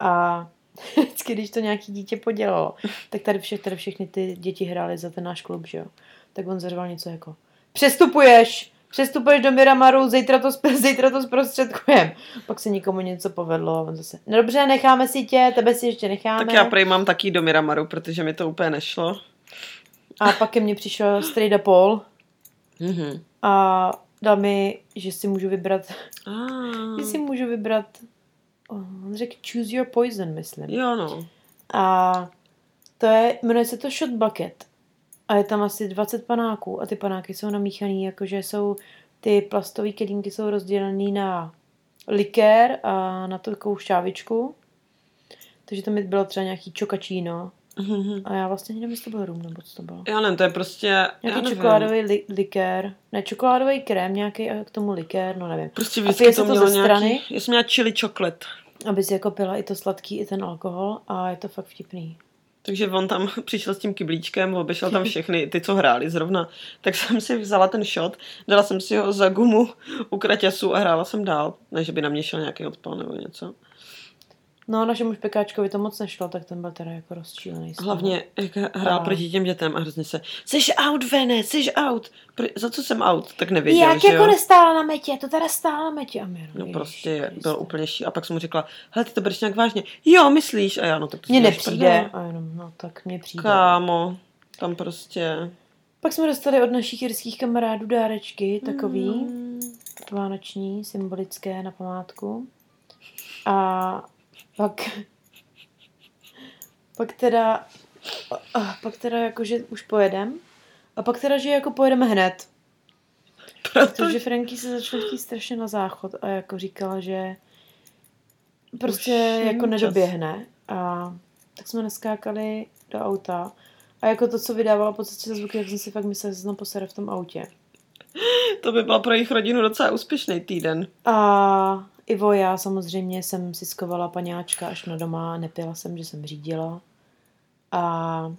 [SPEAKER 2] A vždycky, když to nějaký dítě podělalo, tak tady, vše, tady všechny ty děti hrály za ten náš klub, že jo. Tak on zařval něco jako Přestupuješ! Přestupuješ do Miramaru, zítra to, zítra to zprostředkujem. Pak se nikomu něco povedlo a on zase, no dobře, necháme si tě, tebe si ještě necháme.
[SPEAKER 1] Tak já prej mám taky do Miramaru, protože mi to úplně nešlo.
[SPEAKER 2] A pak ke mně přišel Strejda Paul
[SPEAKER 1] Mhm.
[SPEAKER 2] a dal mi, že si můžu vybrat,
[SPEAKER 1] Ah.
[SPEAKER 2] že si můžu vybrat, on řekl choose your poison, myslím.
[SPEAKER 1] Jo, no.
[SPEAKER 2] A to je, jmenuje se to Shot Bucket. A je tam asi 20 panáků a ty panáky jsou namíchaný, jakože jsou ty plastové kelímky jsou rozdělený na likér a na takovou šťávičku. Takže tam bylo třeba nějaký čokačíno.
[SPEAKER 1] Mhm.
[SPEAKER 2] A já vlastně nevím, jestli to byl rum, nebo co to bylo.
[SPEAKER 1] Já nevím, to je prostě...
[SPEAKER 2] Nějaký čokoládový li- likér. Ne, čokoládový krém nějaký a k tomu likér, no nevím.
[SPEAKER 1] Prostě vždycky to
[SPEAKER 2] to
[SPEAKER 1] mělo
[SPEAKER 2] ze
[SPEAKER 1] nějaký...
[SPEAKER 2] strany?
[SPEAKER 1] Já jsem měla chili chocolate.
[SPEAKER 2] Aby si jako pila i to sladký, i ten alkohol a je to fakt vtipný.
[SPEAKER 1] Takže on tam přišel s tím kyblíčkem, obešel tam všechny ty, co hráli zrovna. Tak jsem si vzala ten shot, dala jsem si ho za gumu u kraťasu a hrála jsem dál. Ne, že by na mě šel nějaký odpal nebo něco.
[SPEAKER 2] No, našemu špekáčkovi to moc nešlo, tak ten byl teda jako rozčílený.
[SPEAKER 1] Hlavně, jak hrál
[SPEAKER 2] A-
[SPEAKER 1] proti těm dětem a hrozně se, jsi out, Vene, jsi out. Pro, za co jsem out? Tak nevěděl,
[SPEAKER 2] Jak
[SPEAKER 1] že
[SPEAKER 2] jako
[SPEAKER 1] jo?
[SPEAKER 2] nestála na metě, to teda stála na metě. A
[SPEAKER 1] No
[SPEAKER 2] Ježiš
[SPEAKER 1] prostě byl úplně ší. A pak jsem mu řekla, hele, ty to bereš nějak vážně. Jo, myslíš? A já, no tak to
[SPEAKER 2] Mně nepřijde. A jenom, no tak mně přijde.
[SPEAKER 1] Kámo, tam prostě...
[SPEAKER 2] Pak jsme dostali od našich jirských kamarádů dárečky, takový
[SPEAKER 1] Mm.
[SPEAKER 2] vánoční, symbolické na památku. A pak, pak teda, a pak teda jakože už pojedem. A pak teda, že jako pojedeme hned.
[SPEAKER 1] Protože...
[SPEAKER 2] Franky se začala chtít strašně na záchod a jako říkala, že prostě
[SPEAKER 1] Už
[SPEAKER 2] jako nedoběhne. A tak jsme neskákali do auta. A jako to, co vydávala po cestě za zvuky, jak jsem si fakt myslela, že se tam posere v tom autě.
[SPEAKER 1] To by byl pro jejich rodinu docela úspěšný týden.
[SPEAKER 2] A Ivo, já samozřejmě jsem si skovala paňáčka až na doma, nepila jsem, že jsem řídila. A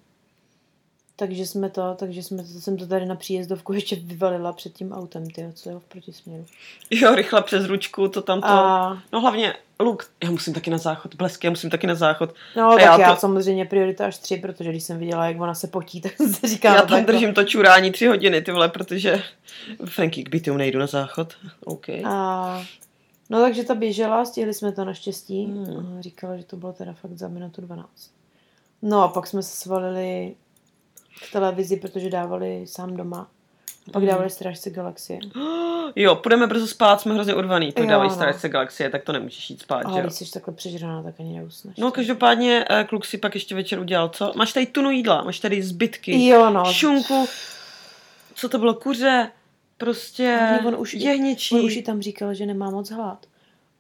[SPEAKER 2] takže jsme to, takže jsme to, jsem to tady na příjezdovku ještě vyvalila před tím autem, ty co jo, v protisměru.
[SPEAKER 1] Jo, rychle přes ručku, to tam to.
[SPEAKER 2] A
[SPEAKER 1] No hlavně, Luk, já musím taky na záchod, blesky, já musím taky na záchod.
[SPEAKER 2] No,
[SPEAKER 1] A
[SPEAKER 2] tak
[SPEAKER 1] já
[SPEAKER 2] já,
[SPEAKER 1] to-
[SPEAKER 2] samozřejmě priorita až tři, protože když jsem viděla, jak ona se potí, tak jsem si říkala,
[SPEAKER 1] já tam
[SPEAKER 2] tak
[SPEAKER 1] držím to čurání tři hodiny, ty vole, protože Franky, k bytu nejdu na záchod. OK.
[SPEAKER 2] A, no takže ta běžela, stihli jsme to naštěstí.
[SPEAKER 1] Hmm.
[SPEAKER 2] Říkala, že to bylo teda fakt za minutu 12. No a pak jsme se svalili k televizi, protože dávali sám doma. A pak
[SPEAKER 1] Hmm.
[SPEAKER 2] dávali Strážce galaxie.
[SPEAKER 1] Jo, půjdeme brzo spát, jsme hrozně urvaný, tak
[SPEAKER 2] Jo,
[SPEAKER 1] dávají
[SPEAKER 2] no.
[SPEAKER 1] Strážce galaxie, tak to nemůžeš jít spát,
[SPEAKER 2] A
[SPEAKER 1] že jo?
[SPEAKER 2] když jsi takhle přežraná, tak ani neusneš.
[SPEAKER 1] No, každopádně eh, kluk si pak ještě večer udělal, co? Máš tady tunu jídla, máš tady zbytky,
[SPEAKER 2] Jo, no.
[SPEAKER 1] šunku, co to bylo, kuře, prostě
[SPEAKER 2] on už
[SPEAKER 1] jehničí.
[SPEAKER 2] On už ji tam říkal, že nemá moc hlad.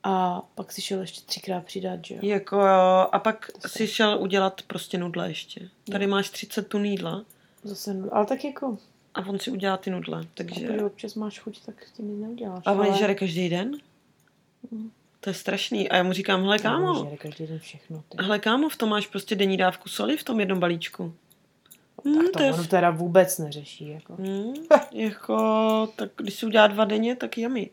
[SPEAKER 2] A pak si šel ještě třikrát přidat, že jo?
[SPEAKER 1] Jako jo, a pak
[SPEAKER 2] To
[SPEAKER 1] si šel udělat prostě nudle ještě. Tady máš 30 tun jídla
[SPEAKER 2] Zase, ale tak jako,
[SPEAKER 1] a on si udělá ty nudle,
[SPEAKER 2] takže
[SPEAKER 1] takže...
[SPEAKER 2] občas máš chuť, tak s tím nic neuděláš.
[SPEAKER 1] A on žere každý den?
[SPEAKER 2] Mm.
[SPEAKER 1] To je strašný. A já mu říkám, hele
[SPEAKER 2] No,
[SPEAKER 1] kámo,
[SPEAKER 2] každý den všechno. Ty.
[SPEAKER 1] hele kámo, v tom máš prostě denní dávku soli v tom jednom balíčku.
[SPEAKER 2] Tak
[SPEAKER 1] Hm,
[SPEAKER 2] to
[SPEAKER 1] to je
[SPEAKER 2] on teda vůbec neřeší. Jako.
[SPEAKER 1] Hmm, jako, tak když si udělá dva denně, tak jami.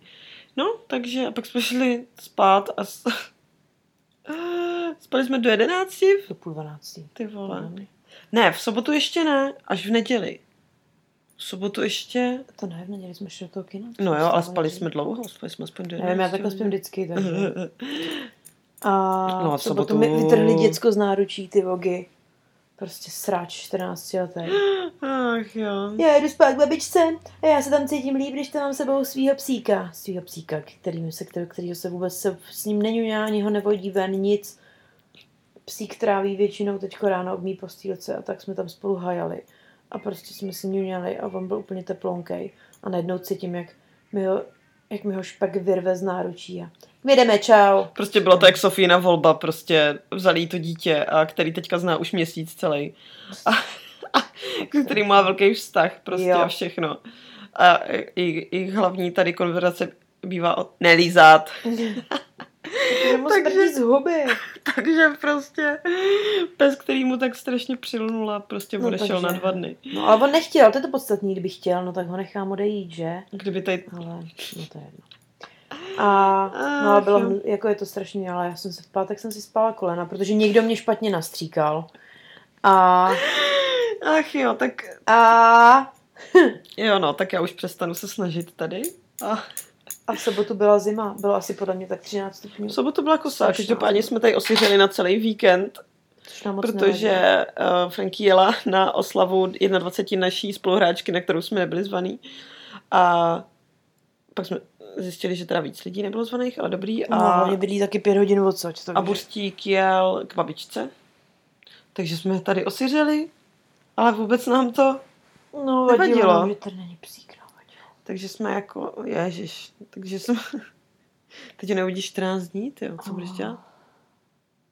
[SPEAKER 1] No, takže a pak jsme šli spát a s... spali jsme do jedenácti,
[SPEAKER 2] Do půl dvanáctý.
[SPEAKER 1] ty vole.
[SPEAKER 2] Mm.
[SPEAKER 1] Ne, v sobotu ještě ne, až v neděli. V sobotu ještě,
[SPEAKER 2] To ne, v neděli jsme šli do toho kina.
[SPEAKER 1] no jo, ale spali jsme dlouho, spali jsme aspoň do
[SPEAKER 2] Nevím, já
[SPEAKER 1] 11
[SPEAKER 2] takhle spím vždycky, takže. A
[SPEAKER 1] No a
[SPEAKER 2] v
[SPEAKER 1] v
[SPEAKER 2] sobotu
[SPEAKER 1] sobotu-
[SPEAKER 2] mi vytrhli děcko z náručí, ty vogy. Prostě sráč 14 letý.
[SPEAKER 1] Ach jo.
[SPEAKER 2] Já jdu spát k babičce a já se tam cítím líp, když tam mám sebou svýho psíka. Svýho psíka, kterým se, který, kterýho se vůbec se, s ním neňuňá, ani ho nevodí ven, nic. Psík tráví většinou teďko ráno mý postýlce a tak jsme tam spolu hajali. A prostě jsme si ňuňali a on byl úplně teplonkej. A najednou cítím, jak mi ho, jak mi ho špak vyrve z náručí a my jdeme, čau.
[SPEAKER 1] Prostě bylo to jak Sofína volba, prostě vzali jí to dítě, a který teďka zná už měsíc celý. A, a který má velký vztah prostě
[SPEAKER 2] Jo.
[SPEAKER 1] a všechno. A i, i hlavní tady konverzace bývá o nelízat.
[SPEAKER 2] Takže z huby.
[SPEAKER 1] Takže prostě pes, který mu tak strašně přilnula, prostě
[SPEAKER 2] No,
[SPEAKER 1] odešel
[SPEAKER 2] takže-
[SPEAKER 1] na dva dny.
[SPEAKER 2] No ale on nechtěl, to je to podstatný, kdyby chtěl, no tak ho nechám odejít, že?
[SPEAKER 1] Kdyby tady...
[SPEAKER 2] Ale, no to je jedno. A, no ale bylo, jako je to strašný, ale já jsem se v pátek jsem si spala kolena, protože někdo mě špatně nastříkal. A,
[SPEAKER 1] Ach jo, tak
[SPEAKER 2] a,
[SPEAKER 1] jo no, tak já už přestanu se snažit tady. A
[SPEAKER 2] a v sobotu byla zima, bylo asi podle mě tak 13 stupňů,
[SPEAKER 1] v sobotu byla kosa, každopádně jsme tady osiřeli na celý víkend,
[SPEAKER 2] což nám moc nevadí.
[SPEAKER 1] protože uh, Franky jela na oslavu 21 naší spoluhráčky, na kterou jsme nebyli zvaný. A pak jsme zjistili, že teda víc lidí nebylo zvaných, ale dobrý.
[SPEAKER 2] No,
[SPEAKER 1] A,
[SPEAKER 2] oni bydlí taky pět hodin odsaď, takže...
[SPEAKER 1] a Burstík jel k babičce. Takže jsme tady osiřeli, ale vůbec nám to...
[SPEAKER 2] no,
[SPEAKER 1] nevadilo.
[SPEAKER 2] vadilo, že tady není psík, no, vadilo.
[SPEAKER 1] Takže jsme jako, ježiš, takže jsme... Teď neuvidíš 14 dní, ty co budeš
[SPEAKER 2] Oh.
[SPEAKER 1] dělat?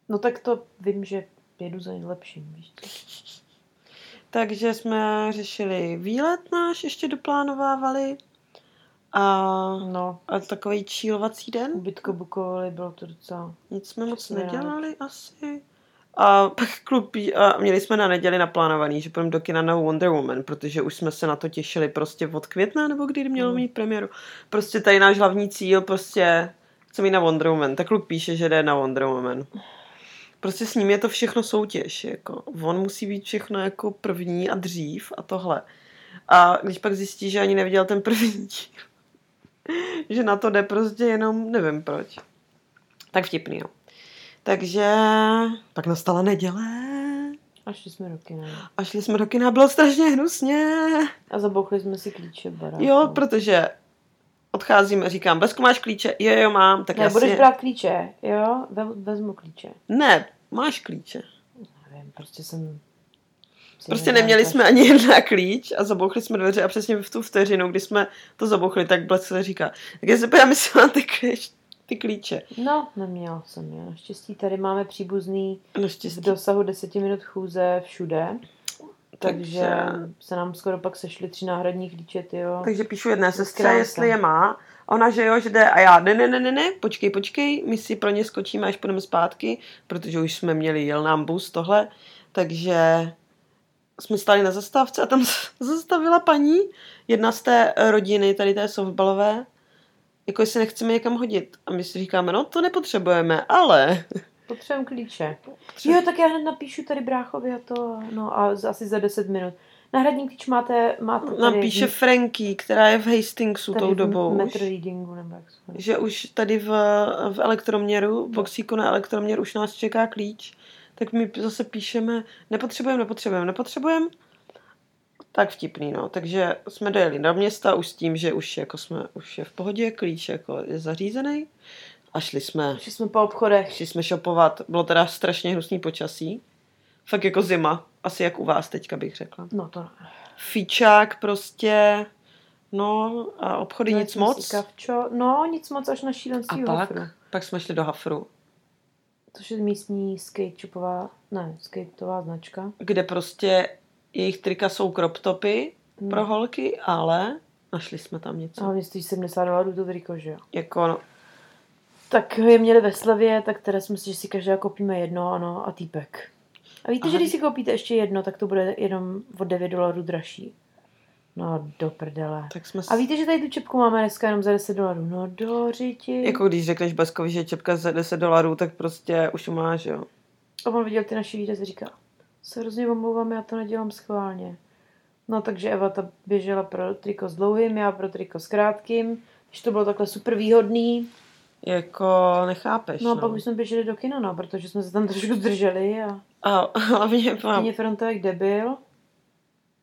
[SPEAKER 2] No tak to vím, že jedu za nejlepším, víš co?
[SPEAKER 1] Takže jsme řešili výlet náš, ještě doplánovávali. A,
[SPEAKER 2] No,
[SPEAKER 1] a takový čílovací den.
[SPEAKER 2] ubytko bukovali, bylo to docela...
[SPEAKER 1] Nic jsme moc nedělali asi. A pak klub, a měli jsme na neděli naplánovaný, že půjdeme do kina na Wonder Woman, protože už jsme se na to těšili prostě od května, nebo kdy mělo
[SPEAKER 2] Hmm.
[SPEAKER 1] mít premiéru. Prostě tady náš hlavní cíl, prostě chceme jít na Wonder Woman. Tak kluk píše, že jde na Wonder Woman. prostě s ním je to všechno soutěž. Jako. On musí být všechno jako první a dřív a tohle. A když pak zjistí, že ani neviděl ten první díl, že na to jde prostě jenom, nevím proč. Tak vtipný, jo. Takže pak nastala neděle
[SPEAKER 2] A šli jsme do kina.
[SPEAKER 1] a šli jsme do kina, bylo strašně hnusně.
[SPEAKER 2] A zabouchli jsme si klíče baráku.
[SPEAKER 1] Jo, protože odcházíme, říkám, Bezko máš klíče? Jo, jo, mám, tak
[SPEAKER 2] Ne,
[SPEAKER 1] jasně.
[SPEAKER 2] budeš brát klíče, jo? Ve, vezmu klíče.
[SPEAKER 1] Ne, máš klíče.
[SPEAKER 2] Nevím, prostě jsem...
[SPEAKER 1] Prostě neměli jsme ani jedna klíč a zabouchli jsme dveře a přesně v tu vteřinu, kdy jsme to zabouchli, tak Blesk se říká, tak já se podívám, jestli mám ty, klíč, ty klíče.
[SPEAKER 2] No, neměla jsem je. Naštěstí tady máme příbuzný v
[SPEAKER 1] Naštěstí.
[SPEAKER 2] dosahu deseti minut chůze všude. Takže
[SPEAKER 1] Takže-
[SPEAKER 2] se nám skoro pak sešly tři náhradní klíče, jo.
[SPEAKER 1] Takže píšu jedné sestře,
[SPEAKER 2] Krásné.
[SPEAKER 1] jestli je má. A ona, že jo, že jde. A já, ne, ne, ne, ne, ne, počkej, počkej, my si pro ně skočíme, až půjdeme zpátky, protože už jsme měli, jel nám bus, tohle. Takže jsme stáli na zastávce a tam zastavila paní, jedna z té rodiny, tady té softbalové, jako jestli nechceme někam hodit. A my si říkáme, no to nepotřebujeme, ale...
[SPEAKER 2] Potřebujeme klíče. Jo, tak já hned napíšu tady bráchovi a to, no a asi za 10 minut. Náhradní klíč máte, máte tady
[SPEAKER 1] Nám píše Franky, která je v Hastingsu
[SPEAKER 2] tady
[SPEAKER 1] tou
[SPEAKER 2] v
[SPEAKER 1] dobou.
[SPEAKER 2] Metro readingu, nebo jak se
[SPEAKER 1] že už tady v, v elektroměru, v boxíku na elektroměr už nás čeká klíč, tak my zase píšeme, nepotřebujeme, nepotřebujeme, nepotřebujeme. Tak vtipný, no. Takže jsme dojeli do města už s tím, že už, jako jsme, už je v pohodě, klíč jako je zařízený. A šli jsme,
[SPEAKER 2] Šli jsme po obchodech.
[SPEAKER 1] šli jsme shopovat. Bylo teda strašně hnusný počasí. Fakt jako zima. Asi jak u vás teďka bych řekla.
[SPEAKER 2] No to ne.
[SPEAKER 1] Fičák prostě, no a obchody
[SPEAKER 2] Dali
[SPEAKER 1] nic moc.
[SPEAKER 2] Kavčo. No, nic moc až na
[SPEAKER 1] A
[SPEAKER 2] šílenství
[SPEAKER 1] pak,
[SPEAKER 2] Hofru.
[SPEAKER 1] pak jsme šli do Hafru.
[SPEAKER 2] Což je místní skate shopová, ne, skateová značka.
[SPEAKER 1] kde prostě jejich trika jsou crop topy
[SPEAKER 2] Hmm.
[SPEAKER 1] pro holky, ale našli jsme tam něco.
[SPEAKER 2] A hlavně stojí 70 dolarů to triko, že jo.
[SPEAKER 1] Jako, no,
[SPEAKER 2] Tak je měli ve slevě, tak teda jsme si, že si každá koupíme jedno, ano, a týpek. A víte,
[SPEAKER 1] Aha.
[SPEAKER 2] že když si koupíte ještě jedno, tak to bude jenom o 9 dolarů dražší. No, do prdele.
[SPEAKER 1] tak jsme...
[SPEAKER 2] A víte, že tady tu čepku máme dneska jenom za 10 dolarů? No, do řiti.
[SPEAKER 1] Jako když řekneš Baskovi, že je čepka za 10 dolarů, tak prostě už máš, jo.
[SPEAKER 2] A on viděl ty naše výrazy, říká, se hrozně omlouvám, já to nedělám schválně. No takže Eva ta běžela pro triko s dlouhým, já pro triko s krátkým. Když to bylo takhle super výhodný.
[SPEAKER 1] Jako nechápeš,
[SPEAKER 2] No a
[SPEAKER 1] no.
[SPEAKER 2] pak už jsme běželi do kina, no, protože jsme se tam trošku zdrželi a
[SPEAKER 1] A hlavně
[SPEAKER 2] fronta jak debil.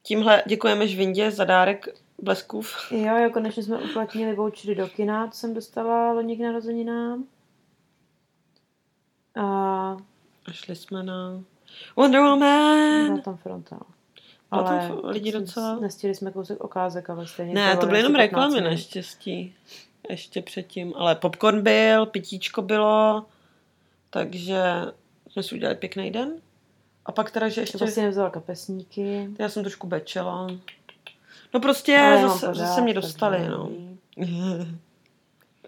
[SPEAKER 1] Tímhle děkujeme Žvindě za dárek bleskův.
[SPEAKER 2] Jo, jo, konečně jsme uplatnili vouchery do kina, co jsem dostala loni k narozeninám. A
[SPEAKER 1] A šli jsme na Wonder Woman.
[SPEAKER 2] byla tam fronta. no.
[SPEAKER 1] Tam
[SPEAKER 2] Ale
[SPEAKER 1] f- lidi docela?
[SPEAKER 2] Nestihli jsme kousek okázek, ale stejně.
[SPEAKER 1] Ne, to byly jenom
[SPEAKER 2] asi 15
[SPEAKER 1] reklamy
[SPEAKER 2] minut.
[SPEAKER 1] naštěstí. Ještě předtím. Ale popcorn byl, pitíčko bylo, takže jsme si udělali pěkný den. A pak teda, že ještě...
[SPEAKER 2] Třeba si nevzala kapesníky.
[SPEAKER 1] Já jsem trošku bečela. No prostě
[SPEAKER 2] ale
[SPEAKER 1] zase,
[SPEAKER 2] pořád,
[SPEAKER 1] zase mě dostali, no.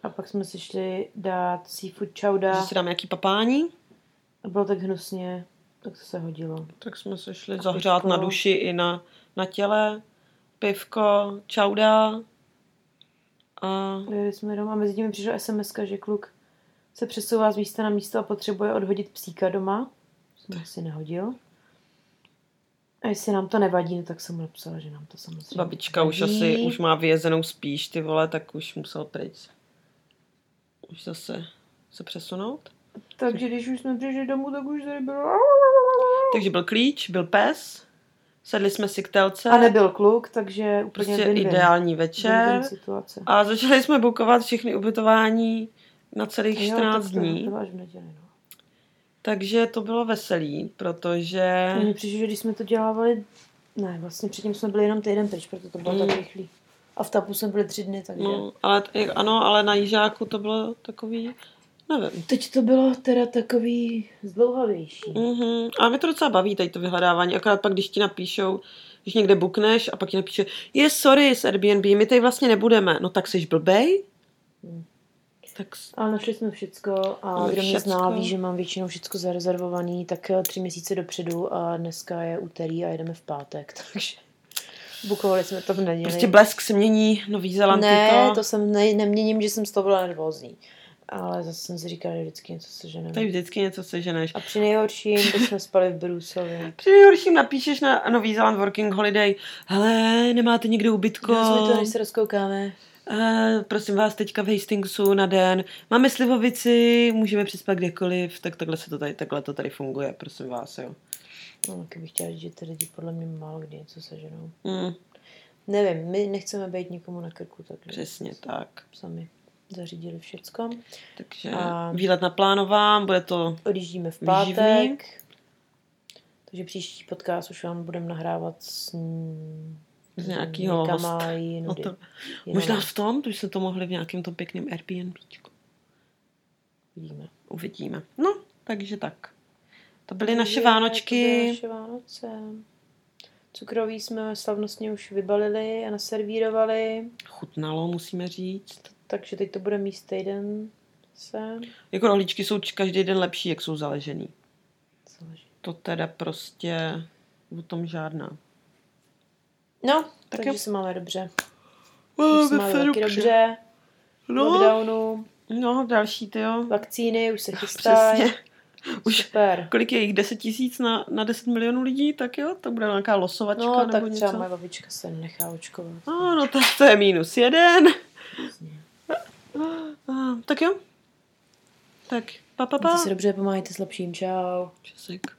[SPEAKER 2] A pak jsme si šli dát seafood chowda.
[SPEAKER 1] Že si dám nějaký papání,
[SPEAKER 2] A bylo tak hnusně, tak to se hodilo.
[SPEAKER 1] tak jsme se šli
[SPEAKER 2] A
[SPEAKER 1] zahřát
[SPEAKER 2] pivko.
[SPEAKER 1] na duši i na, na těle. Pivko, čauda. A
[SPEAKER 2] Jeli jsme domů a mezi tím přišla SMS, že kluk se přesouvá z místa na místo a potřebuje odhodit psíka doma. Jsem si nehodil. A jestli nám to nevadí, no tak jsem mu napsala, že nám to samozřejmě
[SPEAKER 1] babička už
[SPEAKER 2] vadí.
[SPEAKER 1] asi už má vyjezenou spíš, ty vole, tak už musel pryč. Už zase se přesunout.
[SPEAKER 2] Takže když už jsme přišli domů, tak už tady bylo...
[SPEAKER 1] Takže byl klíč, byl pes, sedli jsme si k telce.
[SPEAKER 2] A nebyl kluk, takže úplně
[SPEAKER 1] prostě
[SPEAKER 2] win-win.
[SPEAKER 1] ideální večer.
[SPEAKER 2] situace.
[SPEAKER 1] A začali jsme bukovat všechny ubytování na celých
[SPEAKER 2] Jo,
[SPEAKER 1] 14
[SPEAKER 2] tak to-
[SPEAKER 1] dní.
[SPEAKER 2] To no.
[SPEAKER 1] Takže to bylo veselý, protože...
[SPEAKER 2] Mně přišlo, že když jsme to dělávali, ne, vlastně předtím jsme byli jenom týden pryč, proto to bylo
[SPEAKER 1] Mm.
[SPEAKER 2] tak rychlý. A v Tapu jsme byli tři dny, takže...
[SPEAKER 1] No, ale, t- ano, ale na jížáku to bylo takový, nevím.
[SPEAKER 2] Teď to bylo teda takový zdlouhavější.
[SPEAKER 1] Mhm. A mě to docela baví, tady to vyhledávání, akorát pak, když ti napíšou, když někde bukneš a pak ti napíše, je sorry z Airbnb, my tady vlastně nebudeme. No tak jsi blbej?
[SPEAKER 2] Hmm.
[SPEAKER 1] Tak
[SPEAKER 2] Ale našli jsme všecko a kdo mě zná, ví, že mám většinou všecko zarezervovaný, tak eh, tři měsíce dopředu a dneska je úterý a jedeme v pátek, takže bukovali jsme to v neděli.
[SPEAKER 1] prostě blesk se mění, Nový Zéland
[SPEAKER 2] ne, to jsem ne, neměním, že jsem z toho byla nervózní. Ale zase jsem si říkala, že vždycky něco seženeme.
[SPEAKER 1] Tady vždycky něco seženeš.
[SPEAKER 2] A při nejhorším, teď jsme spali v Brusově.
[SPEAKER 1] Při nejhorším napíšeš na Nový Zéland Working Holiday, hele, nemáte někde ubytko?
[SPEAKER 2] Jsme to, než se rozkoukáme.
[SPEAKER 1] Uh, prosím vás, teďka v Hastingsu na den. Máme slivovici, můžeme přispat kdekoliv, tak takhle, se to tady, takhle to tady funguje, prosím vás, jo.
[SPEAKER 2] No, kdybych chtěla říct, že ty lidi podle mě málo kdy něco seženou.
[SPEAKER 1] Mm,
[SPEAKER 2] Nevím, my nechceme být nikomu na krku, takže
[SPEAKER 1] přesně tak.
[SPEAKER 2] sami zařídili všecko.
[SPEAKER 1] Takže
[SPEAKER 2] A-
[SPEAKER 1] výlet naplánován, bude to
[SPEAKER 2] Odjíždíme v pátek. Takže příští podcast už vám budeme nahrávat s,
[SPEAKER 1] z nějakého hosta.
[SPEAKER 2] jinudy.
[SPEAKER 1] No to, možná v tom, to už jsme to mohli v nějakém tom pěkném Airbnbčku.
[SPEAKER 2] Vidíme.
[SPEAKER 1] Uvidíme. No, takže tak. To byly naše
[SPEAKER 2] To byly
[SPEAKER 1] Vánočky.
[SPEAKER 2] naše Vánoce. Cukroví jsme slavnostně už vybalili a naservírovali,
[SPEAKER 1] Chutnalo, musíme říct.
[SPEAKER 2] takže teď to bude míst týden se.
[SPEAKER 1] Jako rohlíčky jsou každý den lepší, jak jsou zaležený.
[SPEAKER 2] Záleží.
[SPEAKER 1] To teda prostě o tom žádná.
[SPEAKER 2] No,
[SPEAKER 1] Tak
[SPEAKER 2] takže
[SPEAKER 1] jo.
[SPEAKER 2] se máme dobře.
[SPEAKER 1] Máme
[SPEAKER 2] se máme taky dobře.
[SPEAKER 1] No,
[SPEAKER 2] Lockdownu,
[SPEAKER 1] no, další, ty jo.
[SPEAKER 2] vakcíny už se chystají.
[SPEAKER 1] Přesně. Už
[SPEAKER 2] Super.
[SPEAKER 1] kolik je jich? 10 tisíc na, na 10 milionů lidí? Tak jo, to bude nějaká losovačka
[SPEAKER 2] No,
[SPEAKER 1] nebo
[SPEAKER 2] tak
[SPEAKER 1] něco.
[SPEAKER 2] třeba moje babička se nechá očkovat.
[SPEAKER 1] No, no tak to je minus jeden.
[SPEAKER 2] Přesně.
[SPEAKER 1] A, tak jo. Tak, pa, pa,
[SPEAKER 2] Mějte
[SPEAKER 1] pa.
[SPEAKER 2] si dobře, pomáhajte s lepším, čau.
[SPEAKER 1] Česek.